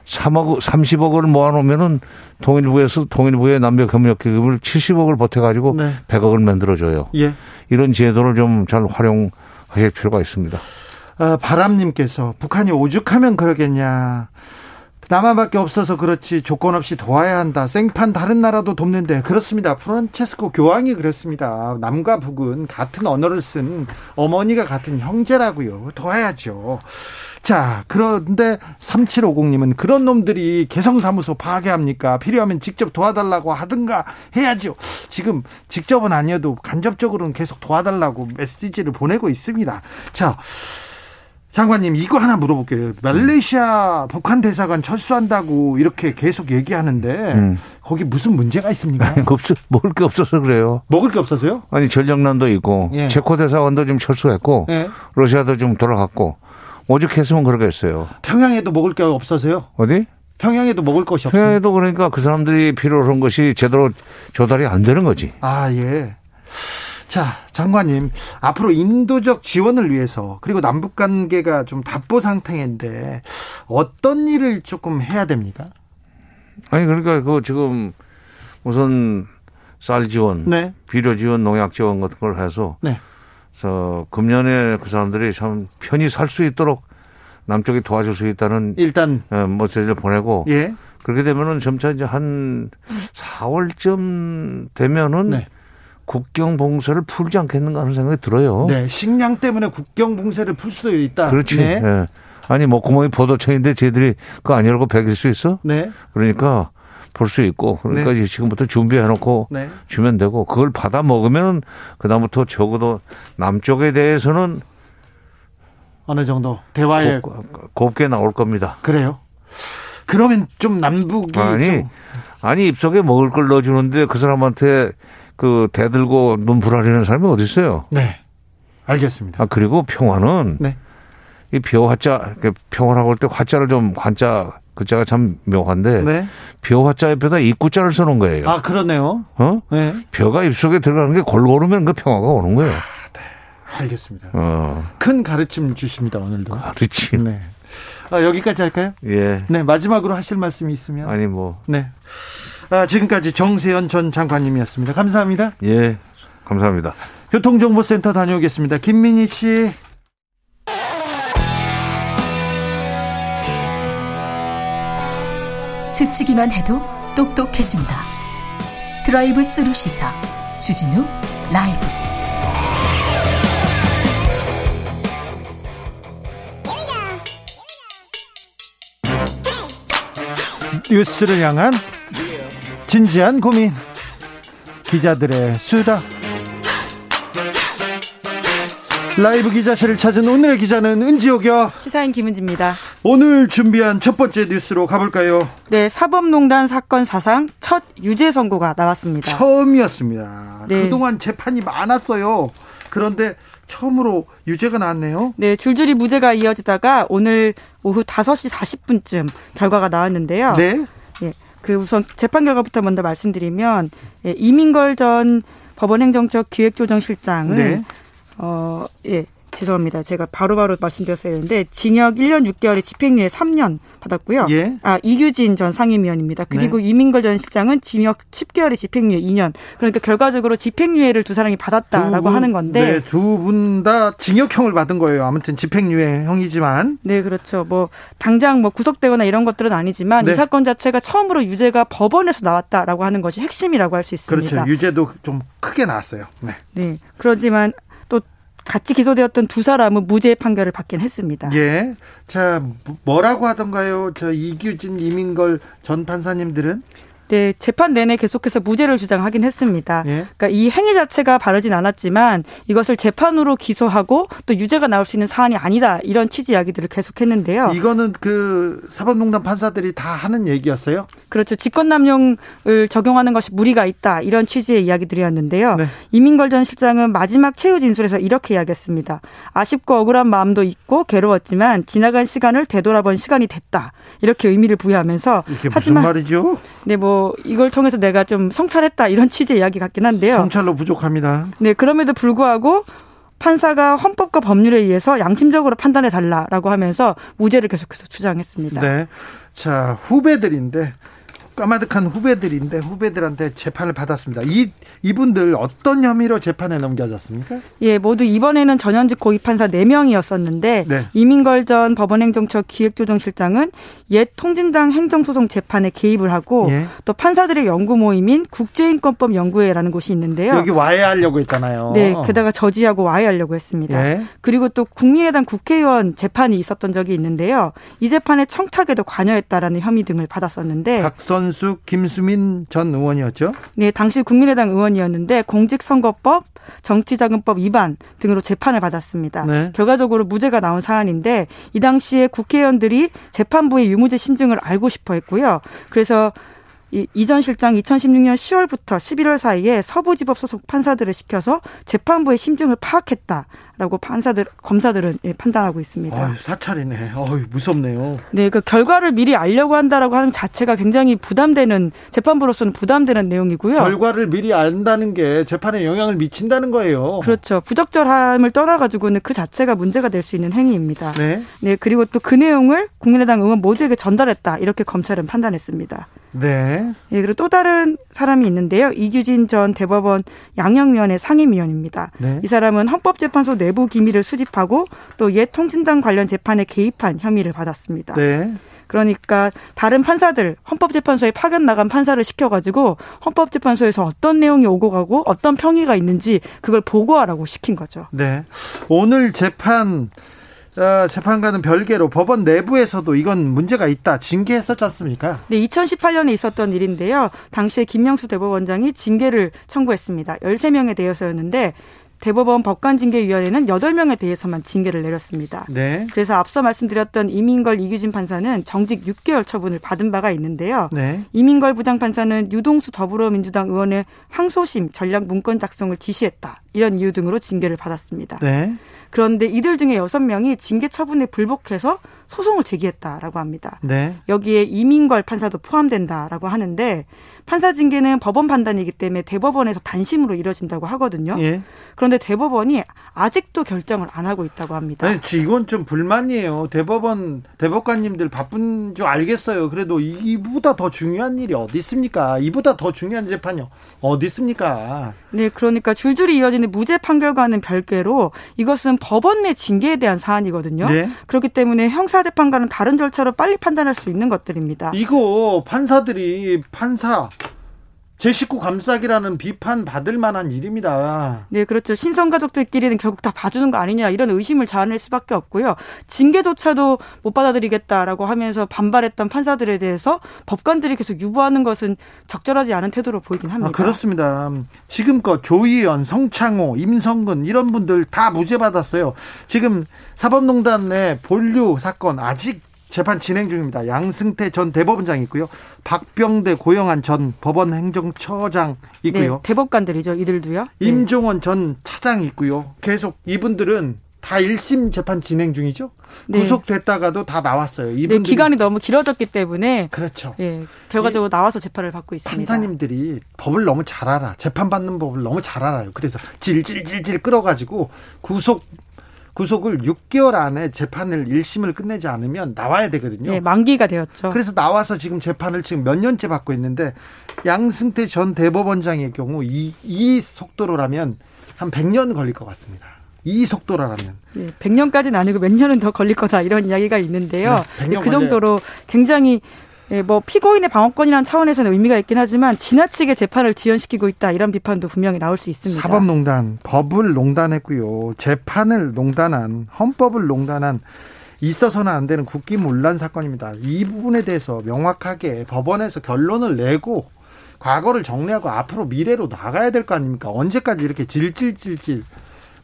3억 30억을 모아놓으면은 통일부에서 통일부의 남북협력기금을 70억을 보태가지고 네. 100억을 만들어줘요. 예. 이런 제도를 좀 잘 활용하실 필요가 있습니다. 어, 바람님께서 북한이 오죽하면 그러겠냐. 남한밖에 없어서 그렇지 조건 없이 도와야 한다. 생판 다른 나라도 돕는데 그렇습니다. 프란체스코 교황이 그랬습니다. 남과 북은 같은 언어를 쓴 어머니가 같은 형제라고요. 도와야죠. 자, 그런데 3750님은 그런 놈들이 개성사무소 파괴합니까? 필요하면 직접 도와달라고 하든가 해야죠. 지금 직접은 아니어도 간접적으로는 계속 도와달라고 메시지를 보내고 있습니다. 자, 장관님 이거 하나 물어볼게요. 말레이시아 북한 대사관 철수한다고 이렇게 계속 얘기하는데 음. 거기 무슨 문제가 있습니까? 아니, 없어, 먹을 게 없어서 그래요. 먹을 게 없어서요? 아니 전력난도 있고 예. 체코 대사관도 좀 철수했고 예. 러시아도 좀 돌아갔고 오죽했으면 그러겠어요. 평양에도 먹을 게 없어서요? 어디? 평양에도 먹을 것이 없어요. 평양에도 그러니까 그 사람들이 필요로 한 것이 제대로 조달이 안 되는 거지. 아 예. 자, 장관님, 앞으로 인도적 지원을 위해서 그리고 남북 관계가 좀 답보 상태인데 어떤 일을 조금 해야 됩니까? 아니 그러니까 그 지금 우선 쌀 지원, 네. 비료 지원, 농약 지원 같은 걸 해서 네. 그래서 금년에 그 사람들이 참 편히 살 수 있도록 남쪽이 도와줄 수 있다는 일단 메시지를 보내고 예. 그렇게 되면은 점차 이제 한 4월쯤 되면은 네. 국경 봉쇄를 풀지 않겠는가 하는 생각이 들어요. 네, 식량 때문에 국경 봉쇄를 풀 수도 있다. 그렇지. 네. 네. 아니 뭐 구멍이 포도청인데 쟤들이 그거 안 열고 베길 수 있어? 네. 그러니까 볼 수 있고 그러니까 네. 지금부터 준비해놓고 네. 주면 되고 그걸 받아 먹으면 그다음부터 적어도 남쪽에 대해서는 어느 정도 대화에 곱, 곱게 나올 겁니다. 그래요? 그러면 좀 남북이 아니 좀... 아니 입속에 먹을 걸 넣어주는데 그 사람한테 그 대들고 눈부라리는 사람이 어디 있어요? 네. 알겠습니다. 아 그리고 평화는 네. 이 벼화자 평화라고 할 때 화자를 좀 환자 글자가 참 묘한데 네. 벼화자 옆에다 입구자를 써놓은 거예요. 아 그러네요. 어? 네. 벼가 입속에 들어가는 게 골고루면 그 평화가 오는 거예요. 아, 네. 알겠습니다. 어. 큰 가르침 주십니다 오늘도. 가르침. 네. 아, 여기까지 할까요? 예. 네 마지막으로 하실 말씀이 있으면. 아니 뭐. 네. 아, 지금까지 정세현 전 장관님이었습니다. 감사합니다. 예, 감사합니다. 교통정보센터 다녀오겠습니다. 김민희 씨. 스치기만 해도 똑똑해진다. 드라이브 스루 시사 주진우 라이브. 뉴스를 향한 진지한 고민 기자들의 수다 라이브 기자실을 찾은 오늘의 기자는 은지옥이요 시사인 김은지입니다 오늘 준비한 첫 번째 뉴스로 가볼까요 네 사법농단 사건 사상 첫 유죄 선고가 나왔습니다 처음이었습니다 네. 그동안 재판이 많았어요 그런데 처음으로 유죄가 나왔네요. 네, 줄줄이 무죄가 이어지다가 오늘 오후 5시 40분쯤 결과가 나왔는데요. 네. 그 우선 재판 결과부터 먼저 말씀드리면 예, 이민걸 전 법원행정처 기획조정실장은 네. 어, 예, 죄송합니다. 제가 바로바로 바로 말씀드렸어야 되는데 징역 1년 6개월에 집행유예 3년 받았고요. 예. 아 이규진 전 상임위원입니다. 그리고 네. 이민걸 전 실장은 징역 10개월에 집행유예 2년. 그러니까 결과적으로 집행유예를 두 사람이 받았다라고 분, 하는 건데 네, 두 분 다 징역형을 받은 거예요. 아무튼 집행유예형이지만 네, 그렇죠. 뭐 당장 뭐 구속되거나 이런 것들은 아니지만 네. 이 사건 자체가 처음으로 유죄가 법원에서 나왔다라고 하는 것이 핵심이라고 할 수 있습니다. 그렇죠. 유죄도 좀 크게 나왔어요. 네. 네. 그러지만 같이 기소되었던 두 사람은 무죄 판결을 받긴 했습니다. 예. 자, 뭐라고 하던가요? 저 이규진, 이민걸 전 판사님들은? 네, 재판 내내 계속해서 무죄를 주장하긴 했습니다. 예? 그러니까 이 행위 자체가 바르진 않았지만 이것을 재판으로 기소하고 또 유죄가 나올 수 있는 사안이 아니다 이런 취지 이야기들을 계속했는데요. 이거는 그 사법농단 판사들이 다 하는 얘기였어요? 그렇죠. 직권남용을 적용하는 것이 무리가 있다 이런 취지의 이야기들이었는데요. 네. 이민걸 전 실장은 마지막 최후 진술에서 이렇게 이야기했습니다. 아쉽고 억울한 마음도 있고 괴로웠지만 지나간 시간을 되돌아본 시간이 됐다 이렇게 의미를 부여하면서 이게 무슨 하지만 말이죠? 네, 뭐 이걸 통해서 내가 좀 성찰했다 이런 취지의 이야기 같긴 한데요. 성찰로 부족합니다. 네, 그럼에도 불구하고 판사가 헌법과 법률에 의해서 양심적으로 판단해 달라라고 하면서 무죄를 계속해서 주장했습니다. 네. 자, 후배들인데 까마득한 후배들인데 후배들한테 재판을 받았습니다. 이 이분들 어떤 혐의로 재판에 넘겨졌습니까? 예, 모두 이번에는 전현직 고위 판사 4명이었었는데 네. 이민걸 전 법원행정처 기획조정실장은 옛 통진당 행정소송 재판에 개입을 하고 예. 또 판사들의 연구 모임인 국제인권법 연구회라는 곳이 있는데요. 여기 와해하려고 했잖아요. 네, 게다가 저지하고 와해하려고 했습니다. 예. 그리고 또 국민의당 국회의원 재판이 있었던 적이 있는데요. 이 재판에 청탁에도 관여했다라는 혐의 등을 받았었는데 박선 숙, 김수민 전 의원이었죠? 네, 당시 국민의당 의원이었는데 공직선거법 정치자금법 위반 등으로 재판을 받았습니다. 네. 결과적으로 무죄가 나온 사안인데 이 당시에 국회의원들이 재판부의 유무죄 심증을 알고 싶어 했고요. 그래서 이 이전 실장 2016년 10월부터 11월 사이에 서부지법 소속 판사들을 시켜서 재판부의 심증을 파악했다 라고 판사들 검사들은 예, 판단하고 있습니다. 아, 사찰이네. 어, 무섭네요. 네, 그 결과를 미리 알려고 한다라고 하는 자체가 굉장히 부담되는 재판부로서는 부담되는 내용이고요. 결과를 미리 안다는 게 재판에 영향을 미친다는 거예요. 그렇죠. 부적절함을 떠나가지고는 그 자체가 문제가 될 수 있는 행위입니다. 네. 네, 그리고 또 그 내용을 국민의당 의원 모두에게 전달했다 이렇게 검찰은 판단했습니다. 네. 예, 그리고 또 다른 사람이 있는데요. 이규진 전 대법원 양형위원회 상임위원입니다. 네. 이 사람은 헌법재판소 내부 기밀을 수집하고 또 옛 통진당 관련 재판에 개입한 혐의를 받았습니다. 네. 그러니까 다른 판사들 헌법재판소에 파견 나간 판사를 시켜가지고 헌법재판소에서 어떤 내용이 오고 가고 어떤 평의가 있는지 그걸 보고하라고 시킨 거죠. 네. 오늘 재판 어, 재판과는 별개로 법원 내부에서도 이건 문제가 있다 징계했었지 않습니까? 네, 2018년에 있었던 일인데요. 당시에 김명수 대법원장이 징계를 청구했습니다. 13명에 대해서였는데 대법원 법관징계위원회는 8명에 대해서만 징계를 내렸습니다. 네. 그래서 앞서 말씀드렸던 이민걸 이규진 판사는 정직 6개월 처분을 받은 바가 있는데요. 네. 이민걸 부장판사는 유동수 더불어민주당 의원의 항소심 전략 문건 작성을 지시했다. 이런 이유 등으로 징계를 받았습니다. 네. 그런데 이들 중에 여섯 명이 징계 처분에 불복해서 소송을 제기했다라고 합니다. 네. 여기에 이민걸 판사도 포함된다라고 하는데 판사 징계는 법원 판단이기 때문에 대법원에서 단심으로 이뤄진다고 하거든요. 예. 그런데 대법원이 아직도 결정을 안 하고 있다고 합니다. 네, 이건 좀 불만이에요. 대법원 대법관님들 바쁜 줄 알겠어요. 그래도 이보다 더 중요한 일이 어디 있습니까? 이보다 더 중요한 재판이 어디 있습니까? 네, 그러니까 줄줄이 이어지는 무죄 판결과는 별개로 이것은 법원 내 징계에 대한 사안이거든요. 네. 그렇기 때문에 형사 재판과는 다른 절차로 빨리 판단할 수 있는 것들입니다. 이거 판사들이 판사 제 식구 감싸기라는 비판 받을 만한 일입니다. 네, 그렇죠. 신성 가족들끼리는 결국 다 봐주는 거 아니냐 이런 의심을 자아낼 수밖에 없고요. 징계조차도 못 받아들이겠다라고 하면서 반발했던 판사들에 대해서 법관들이 계속 유보하는 것은 적절하지 않은 태도로 보이긴 합니다. 아, 그렇습니다. 지금껏 조희연, 성창호, 임성근 이런 분들 다 무죄 받았어요. 지금 사법농단의 본류 사건 아직 재판 진행 중입니다. 양승태 전 대법원장 있고요. 박병대 고영한 전 법원 행정처장 있고요. 네, 대법관들이죠. 이들도요. 네. 임종원 전 차장 있고요. 계속 이분들은 다 1심 재판 진행 중이죠. 네. 구속됐다가도 다 나왔어요. 이분들 네, 기간이 너무 길어졌기 때문에 그렇죠. 예, 결과적으로 나와서 재판을 받고 있습니다. 판사님들이 법을 너무 잘 알아. 재판 받는 법을 너무 잘 알아요. 그래서 질질질질 끌어가지고 구속 구속을 6개월 안에 재판을 1심을 끝내지 않으면 나와야 되거든요. 네, 만기가 되었죠. 그래서 나와서 지금 재판을 지금 몇 년째 받고 있는데 양승태 전 대법원장의 경우 이, 이 속도로라면 한 100년 걸릴 것 같습니다. 이 속도라면. 네, 100년까지는 아니고 몇 년은 더 걸릴 거다 이런 이야기가 있는데요. 네, 그 정도로 굉장히 예, 뭐 피고인의 방어권이라는 차원에서는 의미가 있긴 하지만 지나치게 재판을 지연시키고 있다 이런 비판도 분명히 나올 수 있습니다. 사법농단, 법을 농단했고요. 재판을 농단한, 헌법을 농단한 있어서는 안 되는 국기문란 사건입니다. 이 부분에 대해서 명확하게 법원에서 결론을 내고 과거를 정리하고 앞으로 미래로 나가야 될 거 아닙니까? 언제까지 이렇게 질질질질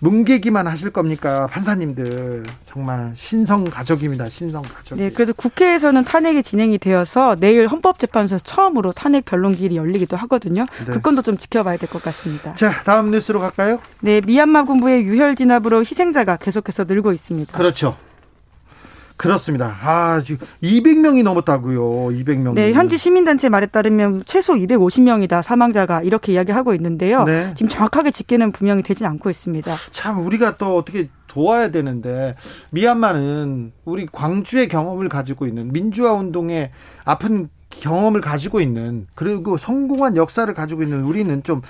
뭉개기만 하실 겁니까? 판사님들. 정말 신성 가족입니다. 신성 가족. 네, 그래도 국회에서는 탄핵이 진행이 되어서 내일 헌법재판소에서 처음으로 탄핵 변론기일이 열리기도 하거든요. 네. 그 건도 좀 지켜봐야 될 것 같습니다. 자, 다음 뉴스로 갈까요? 네, 미얀마 군부의 유혈 진압으로 희생자가 계속해서 늘고 있습니다. 그렇죠. 그렇습니다. 아, 지금 200명이 넘었다고요. 200명. 네, 현지 시민단체 말에 따르면 최소 250명이다 사망자가 이렇게 이야기하고 있는데요. 네. 지금 정확하게 집계는 분명히 되진 않고 있습니다. 참 우리가 또 어떻게 도와야 되는데 미얀마는 우리 광주의 경험을 가지고 있는 민주화 운동의 아픈 경험을 가지고 있는 그리고 성공한 역사를 가지고 있는 우리는 좀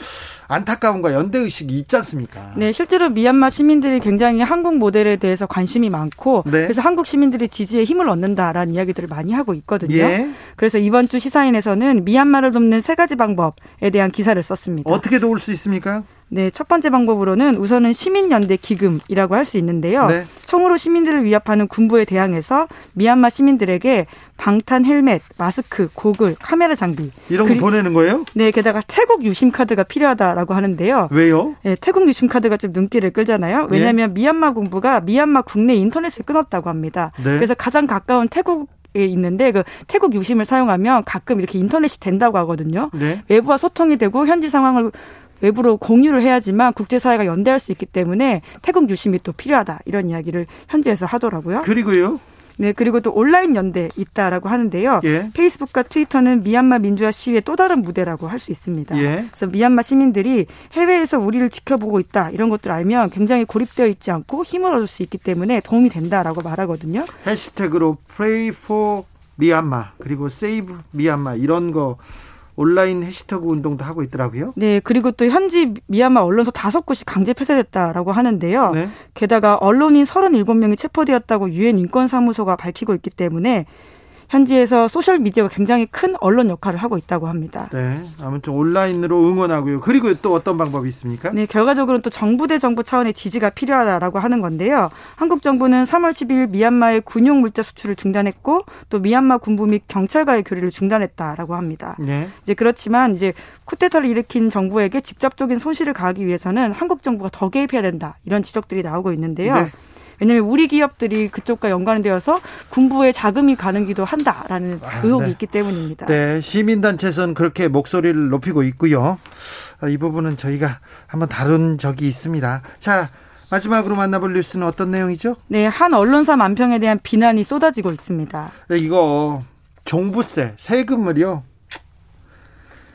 안타까움과 연대 의식이 있지 않습니까? 네, 실제로 미얀마 시민들이 굉장히 한국 모델에 대해서 관심이 많고 네. 그래서 한국 시민들이 지지에 힘을 얻는다라는 이야기들을 많이 하고 있거든요. 예. 그래서 이번 주 시사인에서는 미얀마를 돕는 세 가지 방법에 대한 기사를 썼습니다. 어떻게 도울 수 있습니까? 네, 첫 번째 방법으로는 우선은 시민연대 기금이라고 할 수 있는데요. 네. 총으로 시민들을 위협하는 군부에 대항해서 미얀마 시민들에게 방탄 헬멧, 마스크, 고글, 카메라 장비 이런 거 그리, 보내는 거예요? 네, 게다가 태국 유심 카드가 필요하다라고 하는데요. 왜요? 네, 태국 유심 카드가 좀 눈길을 끌잖아요. 왜냐하면 예? 미얀마 군부가 미얀마 국내 인터넷을 끊었다고 합니다. 네. 그래서 가장 가까운 태국 에 있는데 그 태국 유심을 사용하면 가끔 이렇게 인터넷이 된다고 하거든요. 네. 외부와 소통이 되고 현지 상황을 외부로 공유를 해야지만 국제사회가 연대할 수 있기 때문에 태국 유심이 또 필요하다 이런 이야기를 현지에서 하더라고요. 그리고요. 네, 그리고 또 온라인 연대 있다라고 하는데요. 예. 페이스북과 트위터는 미얀마 민주화 시위의 또 다른 무대라고 할 수 있습니다. 예. 그래서 미얀마 시민들이 해외에서 우리를 지켜보고 있다 이런 것들 알면 굉장히 고립되어 있지 않고 힘을 얻을 수 있기 때문에 도움이 된다라고 말하거든요. 해시태그로 pray for 미얀마 그리고 save 미얀마 이런 거 온라인 해시태그 운동도 하고 있더라고요. 네, 그리고 또 현지 미얀마 언론사 다섯 곳이 강제 폐쇄됐다라고 하는데요. 네. 게다가 언론인 37명이 체포되었다고 유엔 인권사무소가 밝히고 있기 때문에 현지에서 소셜 미디어가 굉장히 큰 언론 역할을 하고 있다고 합니다. 네, 아무튼 온라인으로 응원하고요. 그리고 또 어떤 방법이 있습니까? 네, 결과적으로는 또 정부 대 정부 차원의 지지가 필요하다라고 하는 건데요. 한국 정부는 3월 10일 미얀마의 군용 물자 수출을 중단했고 또 미얀마 군부 및 경찰과의 교류를 중단했다라고 합니다. 네. 이제 그렇지만 이제 쿠데타를 일으킨 정부에게 직접적인 손실을 가하기 위해서는 한국 정부가 더 개입해야 된다 이런 지적들이 나오고 있는데요. 네. 왜냐하면 우리 기업들이 그쪽과 연관되어서 군부에 자금이 가는기도 한다라는 아, 의혹이 네. 있기 때문입니다. 네, 시민단체에서는 그렇게 목소리를 높이고 있고요. 아, 이 부분은 저희가 한번 다룬 적이 있습니다. 자, 마지막으로 만나볼 뉴스는 어떤 내용이죠? 네, 한 언론사 만평에 대한 비난이 쏟아지고 있습니다. 네, 이거 종부세, 세금을요.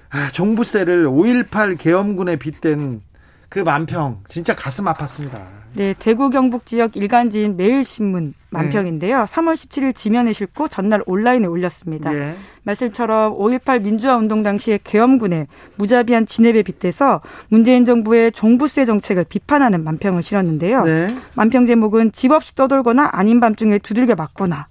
아, 종부세를 5.18 계엄군에 빗댄 그 만평 진짜 가슴 아팠습니다. 네, 대구 경북 지역 일간지인 매일신문 만평인데요. 네. 3월 17일 지면에 싣고 전날 온라인에 올렸습니다. 네. 말씀처럼 5.18 민주화 운동 당시에 계엄군의 무자비한 진압에 빗대서 문재인 정부의 종부세 정책을 비판하는 만평을 실었는데요. 네. 만평 제목은 집 없이 떠돌거나 아닌 밤중에 두들겨 맞거나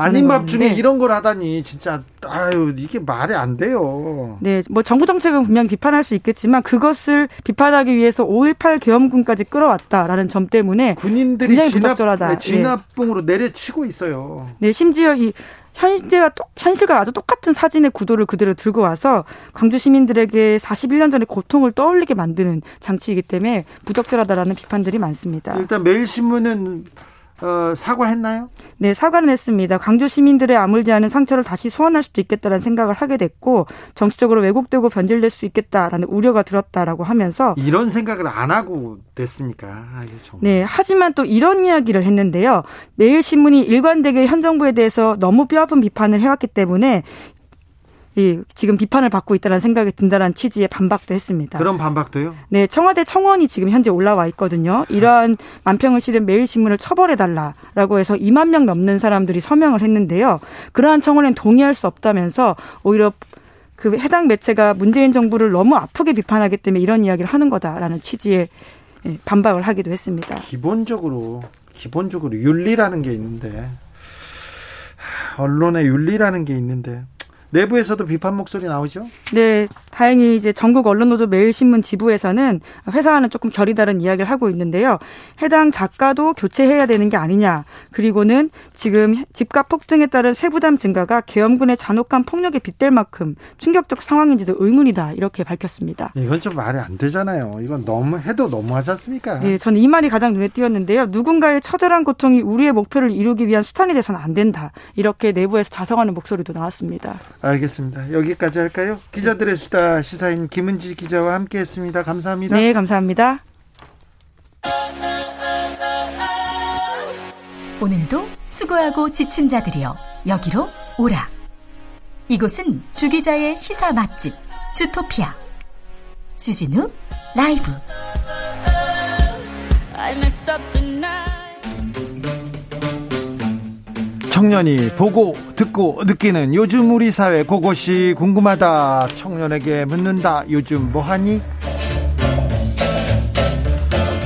아닌 밤중에 이런 걸 하다니 진짜 아유 이게 말이 안 돼요. 네, 뭐 정부 정책은 분명 비판할 수 있겠지만 그것을 비판하기 위해서 5.18 계엄군까지 끌어왔다라는 점 때문에 군인들이 굉장히 진압, 부적절하다. 네, 진압봉으로 네. 내려치고 있어요. 네, 심지어 이 현재와 똑, 현실과 아주 똑같은 사진의 구도를 그대로 들고 와서 광주 시민들에게 41년 전의 고통을 떠올리게 만드는 장치이기 때문에 부적절하다라는 비판들이 많습니다. 일단 매일신문은 어, 사과했나요? 네, 사과는 했습니다. 광주 시민들의 아물지 않은 상처를 다시 소환할 수도 있겠다라는 생각을 하게 됐고 정치적으로 왜곡되고 변질될 수 있겠다라는 우려가 들었다라고 하면서 이런 생각을 안 하고 됐습니까? 아, 네, 하지만 또 이런 이야기를 했는데요. 매일 신문이 일관되게 현 정부에 대해서 너무 뼈아픈 비판을 해왔기 때문에 이 지금 비판을 받고 있다는 생각이 든다는 취지의 반박도 했습니다. 그런 반박도요? 네, 청와대 청원이 지금 현재 올라와 있거든요. 이러한 만평을 실은 매일신문을 처벌해 달라라고 해서 2만 명 넘는 사람들이 서명을 했는데요. 그러한 청원엔 동의할 수 없다면서 오히려 그 해당 매체가 문재인 정부를 너무 아프게 비판하기 때문에 이런 이야기를 하는 거다라는 취지의 예, 반박을 하기도 했습니다. 기본적으로 기본적으로 윤리라는 게 있는데 언론의 윤리라는 게 있는데 내부에서도 비판 목소리 나오죠? 네, 다행히 이제 전국 언론노조 매일신문 지부에서는 회사와는 조금 결이 다른 이야기를 하고 있는데요. 해당 작가도 교체해야 되는 게 아니냐. 그리고는 지금 집값 폭등에 따른 세부담 증가가 계엄군의 잔혹한 폭력에 빗댈 만큼 충격적 상황인지도 의문이다. 이렇게 밝혔습니다. 이건 좀 말이 안 되잖아요. 이건 너무 해도 너무하지 않습니까? 네, 저는 이 말이 가장 눈에 띄었는데요. 누군가의 처절한 고통이 우리의 목표를 이루기 위한 수단이 돼서는 안 된다. 이렇게 내부에서 자성하는 목소리도 나왔습니다. 알겠습니다. 여기까지 할까요? 기자들의 수다 시사인 김은지 기자와 함께했습니다. 감사합니다. 네, 감사합니다. 오늘도 수고하고 지친 자들이여 여기로 오라. 이곳은 주 기자의 시사 맛집 주토피아 주진우 라이브. 청년이 보고 듣고 느끼는 요즘 우리 사회 그것이 궁금하다. 청년에게 묻는다. 요즘 뭐하니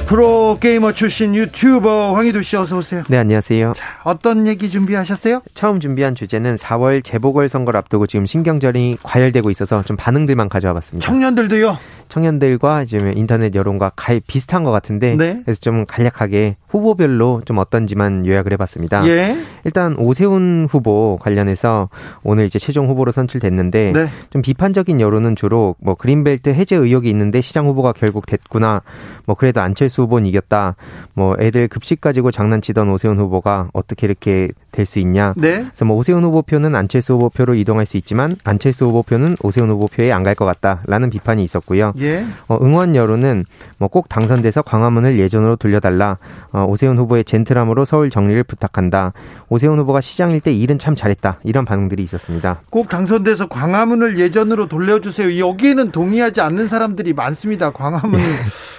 프로게이머 출신 유튜버 황희도 씨 어서 오세요. 네, 안녕하세요. 자, 어떤 얘기 준비하셨어요? 처음 준비한 주제는 4월 재보궐선거를 앞두고 지금 신경전이 과열되고 있어서 좀 반응들만 가져와 봤습니다. 청년들도요? 청년들과 이제 인터넷 여론과 가히 비슷한 것 같은데 네. 그래서 좀 간략하게 후보별로 좀 어떤지만 요약을 해봤습니다. 예. 일단 오세훈 후보 관련해서 오늘 이제 최종 후보로 선출됐는데 네. 좀 비판적인 여론은 주로 뭐 그린벨트 해제 의혹이 있는데 시장 후보가 결국 됐구나. 뭐 그래도 안철수 후보는 이겼다. 뭐 애들 급식 가지고 장난치던 오세훈 후보가 어떻게 이렇게 될 수 있냐. 네. 그래서 뭐 오세훈 후보 표는 안철수 후보 표로 이동할 수 있지만 안철수 후보 표는 오세훈 후보 표에 안 갈 것 같다라는 비판이 있었고요. 예. 어, 응원 여론은 뭐 꼭 당선돼서 광화문을 예전으로 돌려달라. 어, 오세훈 후보의 젠틀함으로 서울 정리를 부탁한다. 오세훈 후보가 시장일 때 일은 참 잘했다. 이런 반응들이 있었습니다. 꼭 당선돼서 광화문을 예전으로 돌려주세요. 여기에는 동의하지 않는 사람들이 많습니다. 광화문 네.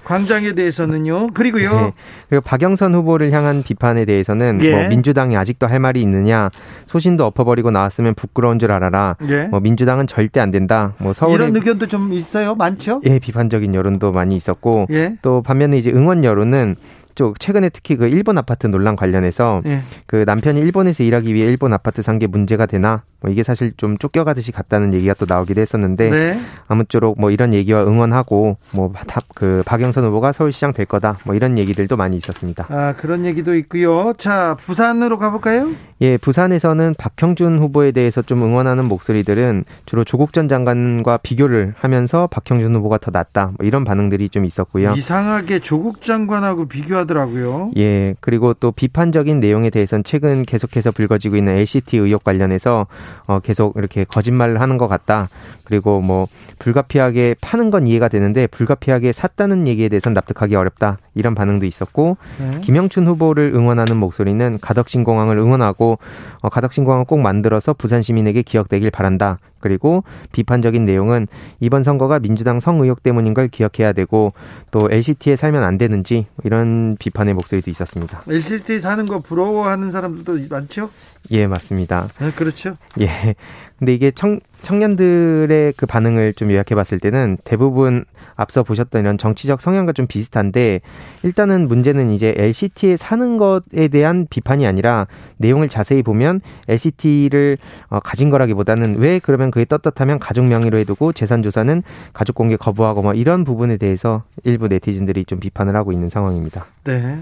광장에 대해서는 요. 그리고요. 네. 그리고 박영선 후보를 향한 비판에 대해서는 예. 뭐 민주당이 아직도 할 말이 있느냐. 소신도 엎어버리고 나왔으면 부끄러운 줄 알아라. 예. 뭐 민주당은 절대 안 된다. 뭐 서울 이런 의견도 좀 있어요. 많죠? 예, 비판적인 여론도 많이 있었고 예. 또 반면에 이제 응원 여론은 쪽 최근에 특히 그 일본 아파트 논란 관련해서 예. 그 남편이 일본에서 일하기 위해 일본 아파트 산 게 문제가 되나 뭐 이게 사실 좀 쫓겨가듯이 갔다는 얘기가 또 나오기도 했었는데 네. 아무쪼록 뭐 이런 얘기와 응원하고 뭐그 박영선 후보가 서울시장 될 거다 뭐 이런 얘기들도 많이 있었습니다. 아 그런 얘기도 있고요. 자 부산으로 가볼까요? 예, 부산에서는 박형준 후보에 대해서 좀 응원하는 목소리들은 주로 조국 전 장관과 비교를 하면서 박형준 후보가 더 낫다 뭐 이런 반응들이 좀 있었고요. 이상하게 조국 장관하고 비교하 더라고요. 예, 그리고 또 비판적인 내용에 대해서는 최근 계속해서 불거지고 있는 LCT 의혹 관련해서 어, 계속 이렇게 거짓말을 하는 것 같다. 그리고 뭐 불가피하게 파는 건 이해가 되는데 불가피하게 샀다는 얘기에 대해서는 납득하기 어렵다. 이런 반응도 있었고 네. 김영춘 후보를 응원하는 목소리는 가덕신공항을 응원하고 어, 가덕신공항을 꼭 만들어서 부산 시민에게 기억되길 바란다. 그리고 비판적인 내용은 이번 선거가 민주당 성의혹 때문인 걸 기억해야 되고 또 LCT에 살면 안 되는지 이런 비판의 목소리도 있었습니다. LCT 사는 거 부러워하는 사람들도 많죠? 예, 맞습니다. 네, 그렇죠. 예. 근데 이게 청, 청년들의 그 반응을 좀 요약해 봤을 때는 대부분 앞서 보셨던 이런 정치적 성향과 좀 비슷한데 일단은 문제는 이제 LCT에 사는 것에 대한 비판이 아니라 내용을 자세히 보면 LCT를 어, 가진 거라기보다는 왜 그러면 그게 떳떳하면 가족 명의로 해두고 재산 조사는 가족 공개 거부하고 뭐 이런 부분에 대해서 일부 네티즌들이 좀 비판을 하고 있는 상황입니다. 네.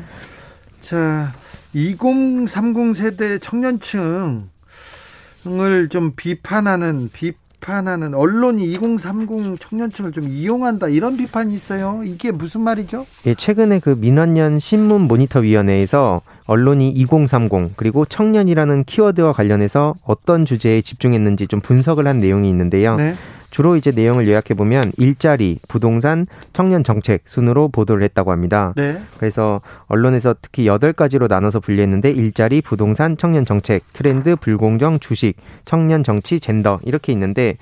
자, 2030 세대 청년층 을 좀 비판하는 비판하는 언론이 2030 청년층을 좀 이용한다 이런 비판이 있어요. 이게 무슨 말이죠? 예, 최근에 그 민원연 신문 모니터 위원회에서 언론이 2030 그리고 청년이라는 키워드와 관련해서 어떤 주제에 집중했는지 좀 분석을 한 내용이 있는데요. 네. 주로 이제 내용을 요약해 보면 일자리, 부동산, 청년 정책 순으로 보도를 했다고 합니다. 네. 그래서 언론에서 특히 여덟 가지로 나눠서 분류했는데 일자리, 부동산, 청년 정책, 트렌드, 불공정, 주식, 청년 정치, 젠더 이렇게 있는데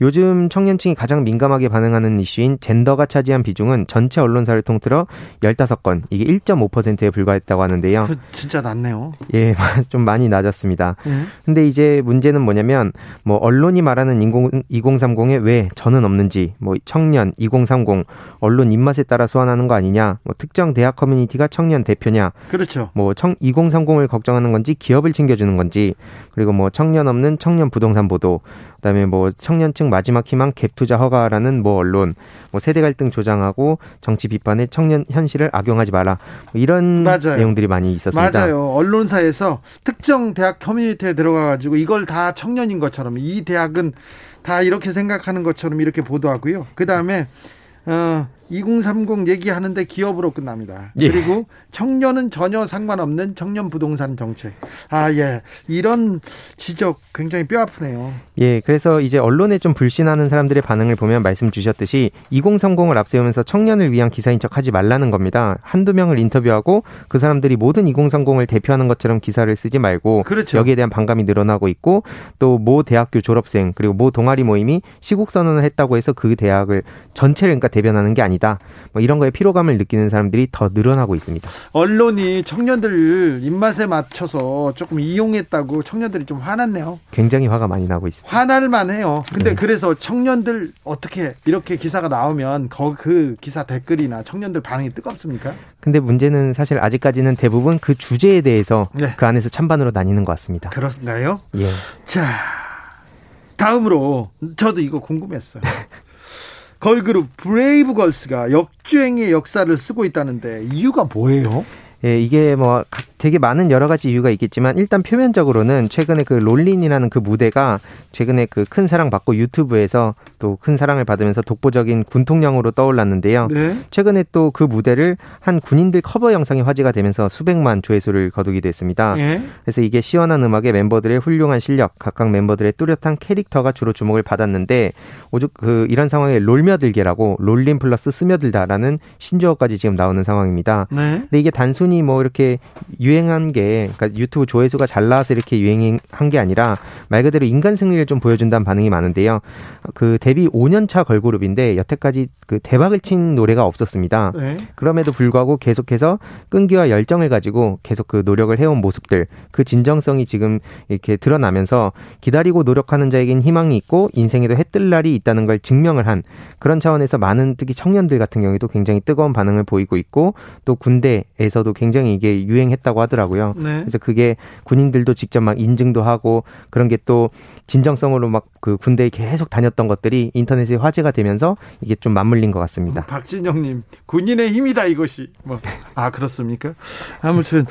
요즘 청년층이 가장 민감하게 반응하는 이슈인 젠더가 차지한 비중은 전체 언론사를 통틀어 15건, 이게 1.5%에 불과했다고 하는데요. 그 진짜 낮네요. 예, 좀 많이 낮았습니다. 네. 근데 이제 문제는 뭐냐면 뭐 언론이 말하는 2030에 왜 저는 없는지, 뭐 청년 2030 언론 입맛에 따라 소환하는 거 아니냐, 뭐 특정 대학 커뮤니티가 청년 대표냐. 그렇죠. 뭐 청, 2030을 걱정하는 건지 기업을 챙겨주는 건지, 그리고 뭐 청년 없는 청년 부동산 보도, 그다음에 뭐 청년층 마지막 희망 갭 투자 허가라는 뭐 언론, 뭐 세대 갈등 조장하고 정치 비판에 청년 현실을 악용하지 마라 뭐 이런 맞아요. 내용들이 많이 있었습니다. 맞아요. 언론사에서 특정 대학 커뮤니티에 들어가 가지고 이걸 다 청년인 것처럼 이 대학은 다 이렇게 생각하는 것처럼 이렇게 보도하고요. 그 다음에 어, 2030 얘기하는데 기업으로 끝납니다. 예. 그리고 청년은 전혀 상관없는 청년 부동산 정책. 아, 예. 이런 지적 굉장히 뼈 아프네요. 예. 그래서 이제 언론에 좀 불신하는 사람들의 반응을 보면 말씀 주셨듯이 2030을 앞세우면서 청년을 위한 기사인 척 하지 말라는 겁니다. 한두 명을 인터뷰하고 그 사람들이 모든 2030을 대표하는 것처럼 기사를 쓰지 말고 그렇죠. 여기에 대한 반감이 늘어나고 있고 또 모 대학교 졸업생 그리고 모 동아리 모임이 시국 선언을 했다고 해서 그 대학을 전체를 그러니까 대변하는 게 아니다. 있습니다. 뭐 이런 거에 피로감을 느끼는 사람들이 더 늘어나고 있습니다. 언론이 청년들 입맛에 맞춰서 조금 이용했다고 청년들이 좀 화났네요. 굉장히 화가 많이 나고 있습니다. 화날 만해요. 근데 네. 그래서 청년들 어떻게 이렇게 기사가 나오면 그 기사 댓글이나 청년들 반응이 뜨겁습니까? 근데 문제는 사실 아직까지는 대부분 그 주제에 대해서 네. 그 안에서 찬반으로 나뉘는 것 같습니다. 그렇나요? 예. 자, 다음으로 저도 이거 궁금했어요. 걸그룹 브레이브걸스가 역주행의 역사를 쓰고 있다는데 이유가 뭐예요? 예, 이게 뭐 되게 많은 여러 가지 이유가 있겠지만 일단 표면적으로는 최근에 그 롤린이라는 그 무대가 최근에 그 큰 사랑 받고 유튜브에서 또 큰 사랑을 받으면서 독보적인 군통령으로 떠올랐는데요. 네. 최근에 또 그 무대를 한 군인들 커버 영상이 화제가 되면서 수백만 조회수를 거두기도 했습니다. 네. 그래서 이게 시원한 음악에 멤버들의 훌륭한 실력, 각각 멤버들의 뚜렷한 캐릭터가 주로 주목을 받았는데 오죽 그 이런 상황에 롤며들게라고 롤린 플러스 스며들다라는 신조어까지 지금 나오는 상황입니다. 네. 근데 이게 단순히 뭐 이렇게 유행한 게 그러니까 유튜브 조회수가 잘 나와서 이렇게 유행한 게 아니라 말 그대로 인간 승리를 좀 보여준다는 반응이 많은데요. 그 데뷔 5년차 걸그룹인데 여태까지 그 대박을 친 노래가 없었습니다. 네. 그럼에도 불구하고 계속해서 끈기와 열정을 가지고 계속 그 노력을 해온 모습들 그 진정성이 지금 이렇게 드러나면서 기다리고 노력하는 자에겐 희망이 있고 인생에도 해뜰 날이 있다는 걸 증명을 한 그런 차원에서 많은 특히 청년들 같은 경우에도 굉장히 뜨거운 반응을 보이고 있고 또 군대에서도 굉장히 이게 유행했다고 있다고 하더라고요. 네. 그래서 그게 군인들도 직접 막 인증도 하고 그런 게 또 진정성으로 막 그 군대에 계속 다녔던 것들이 인터넷에 화제가 되면서 이게 좀 맞물린 것 같습니다. 박진영님 군인의 힘이다 이것이 뭐 아 그렇습니까? 아무튼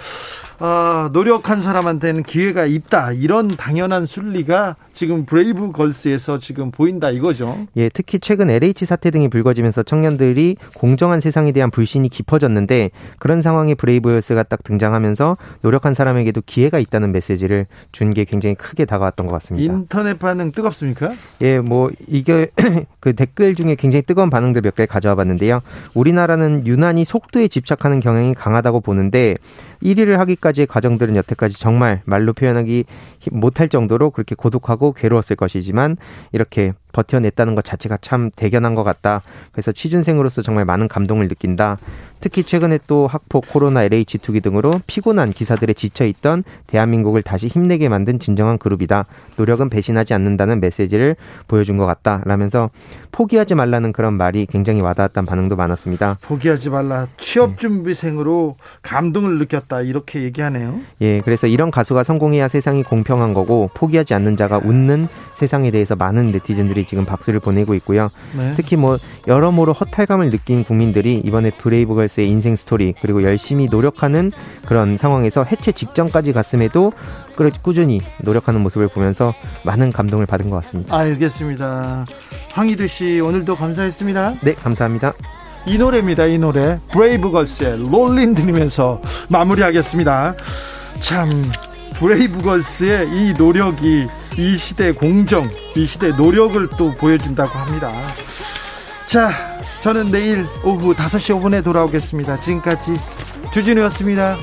어, 노력한 사람한테는 기회가 있다. 이런 당연한 순리가 지금 브레이브 걸스에서 지금 보인다 이거죠. 예, 특히 최근 LH 사태 등이 불거지면서 청년들이 공정한 세상에 대한 불신이 깊어졌는데 그런 상황에 브레이브 걸스가 딱 등장하면서 노력한 사람에게도 기회가 있다는 메시지를 준 게 굉장히 크게 다가왔던 것 같습니다. 인터넷 반응 뜨겁습니까? 예, 뭐 이게 그 댓글 중에 굉장히 뜨거운 반응들 몇 개 가져와 봤는데요. 우리나라는 유난히 속도에 집착하는 경향이 강하다고 보는데 1위를 하기까지의 과정들은 여태까지 정말 말로 표현하기 못할 정도로 그렇게 고독하고 괴로웠을 것이지만 이렇게 버텨냈다는 것 자체가 참 대견한 것 같다. 그래서 취준생으로서 정말 많은 감동을 느낀다. 특히 최근에 또 학폭, 코로나, LH 투기 등으로 피곤한 기사들에 지쳐있던 대한민국을 다시 힘내게 만든 진정한 그룹이다. 노력은 배신하지 않는다는 메시지를 보여준 것 같다. 라면서 포기하지 말라는 그런 말이 굉장히 와닿았다는 반응도 많았습니다. 포기하지 말라. 취업 준비생으로 감동을 느꼈다. 이렇게 얘기하네요. 예, 그래서 이런 가수가 성공해야 세상이 공평한 거고 포기하지 않는 자가 웃는 세상에 대해서 많은 네티즌 들이 지금 박수를 보내고 있고요. 네. 특히 뭐 여러모로 허탈감을 느낀 국민들이 이번에 브레이브걸스의 인생 스토리 그리고 열심히 노력하는 그런 상황에서 해체 직전까지 갔음에도 꾸준히 노력하는 모습을 보면서 많은 감동을 받은 것 같습니다. 알겠습니다. 황희두 씨 오늘도 감사했습니다. 네, 감사합니다. 이 노래입니다. 이 노래 브레이브걸스의 롤린 들으면서 마무리하겠습니다. 참 브레이브걸스의 이 노력이 이 시대 공정, 이 시대 노력을 또 보여준다고 합니다. 자, 저는 내일 오후 5시 5분에 돌아오겠습니다. 지금까지 주진우였습니다.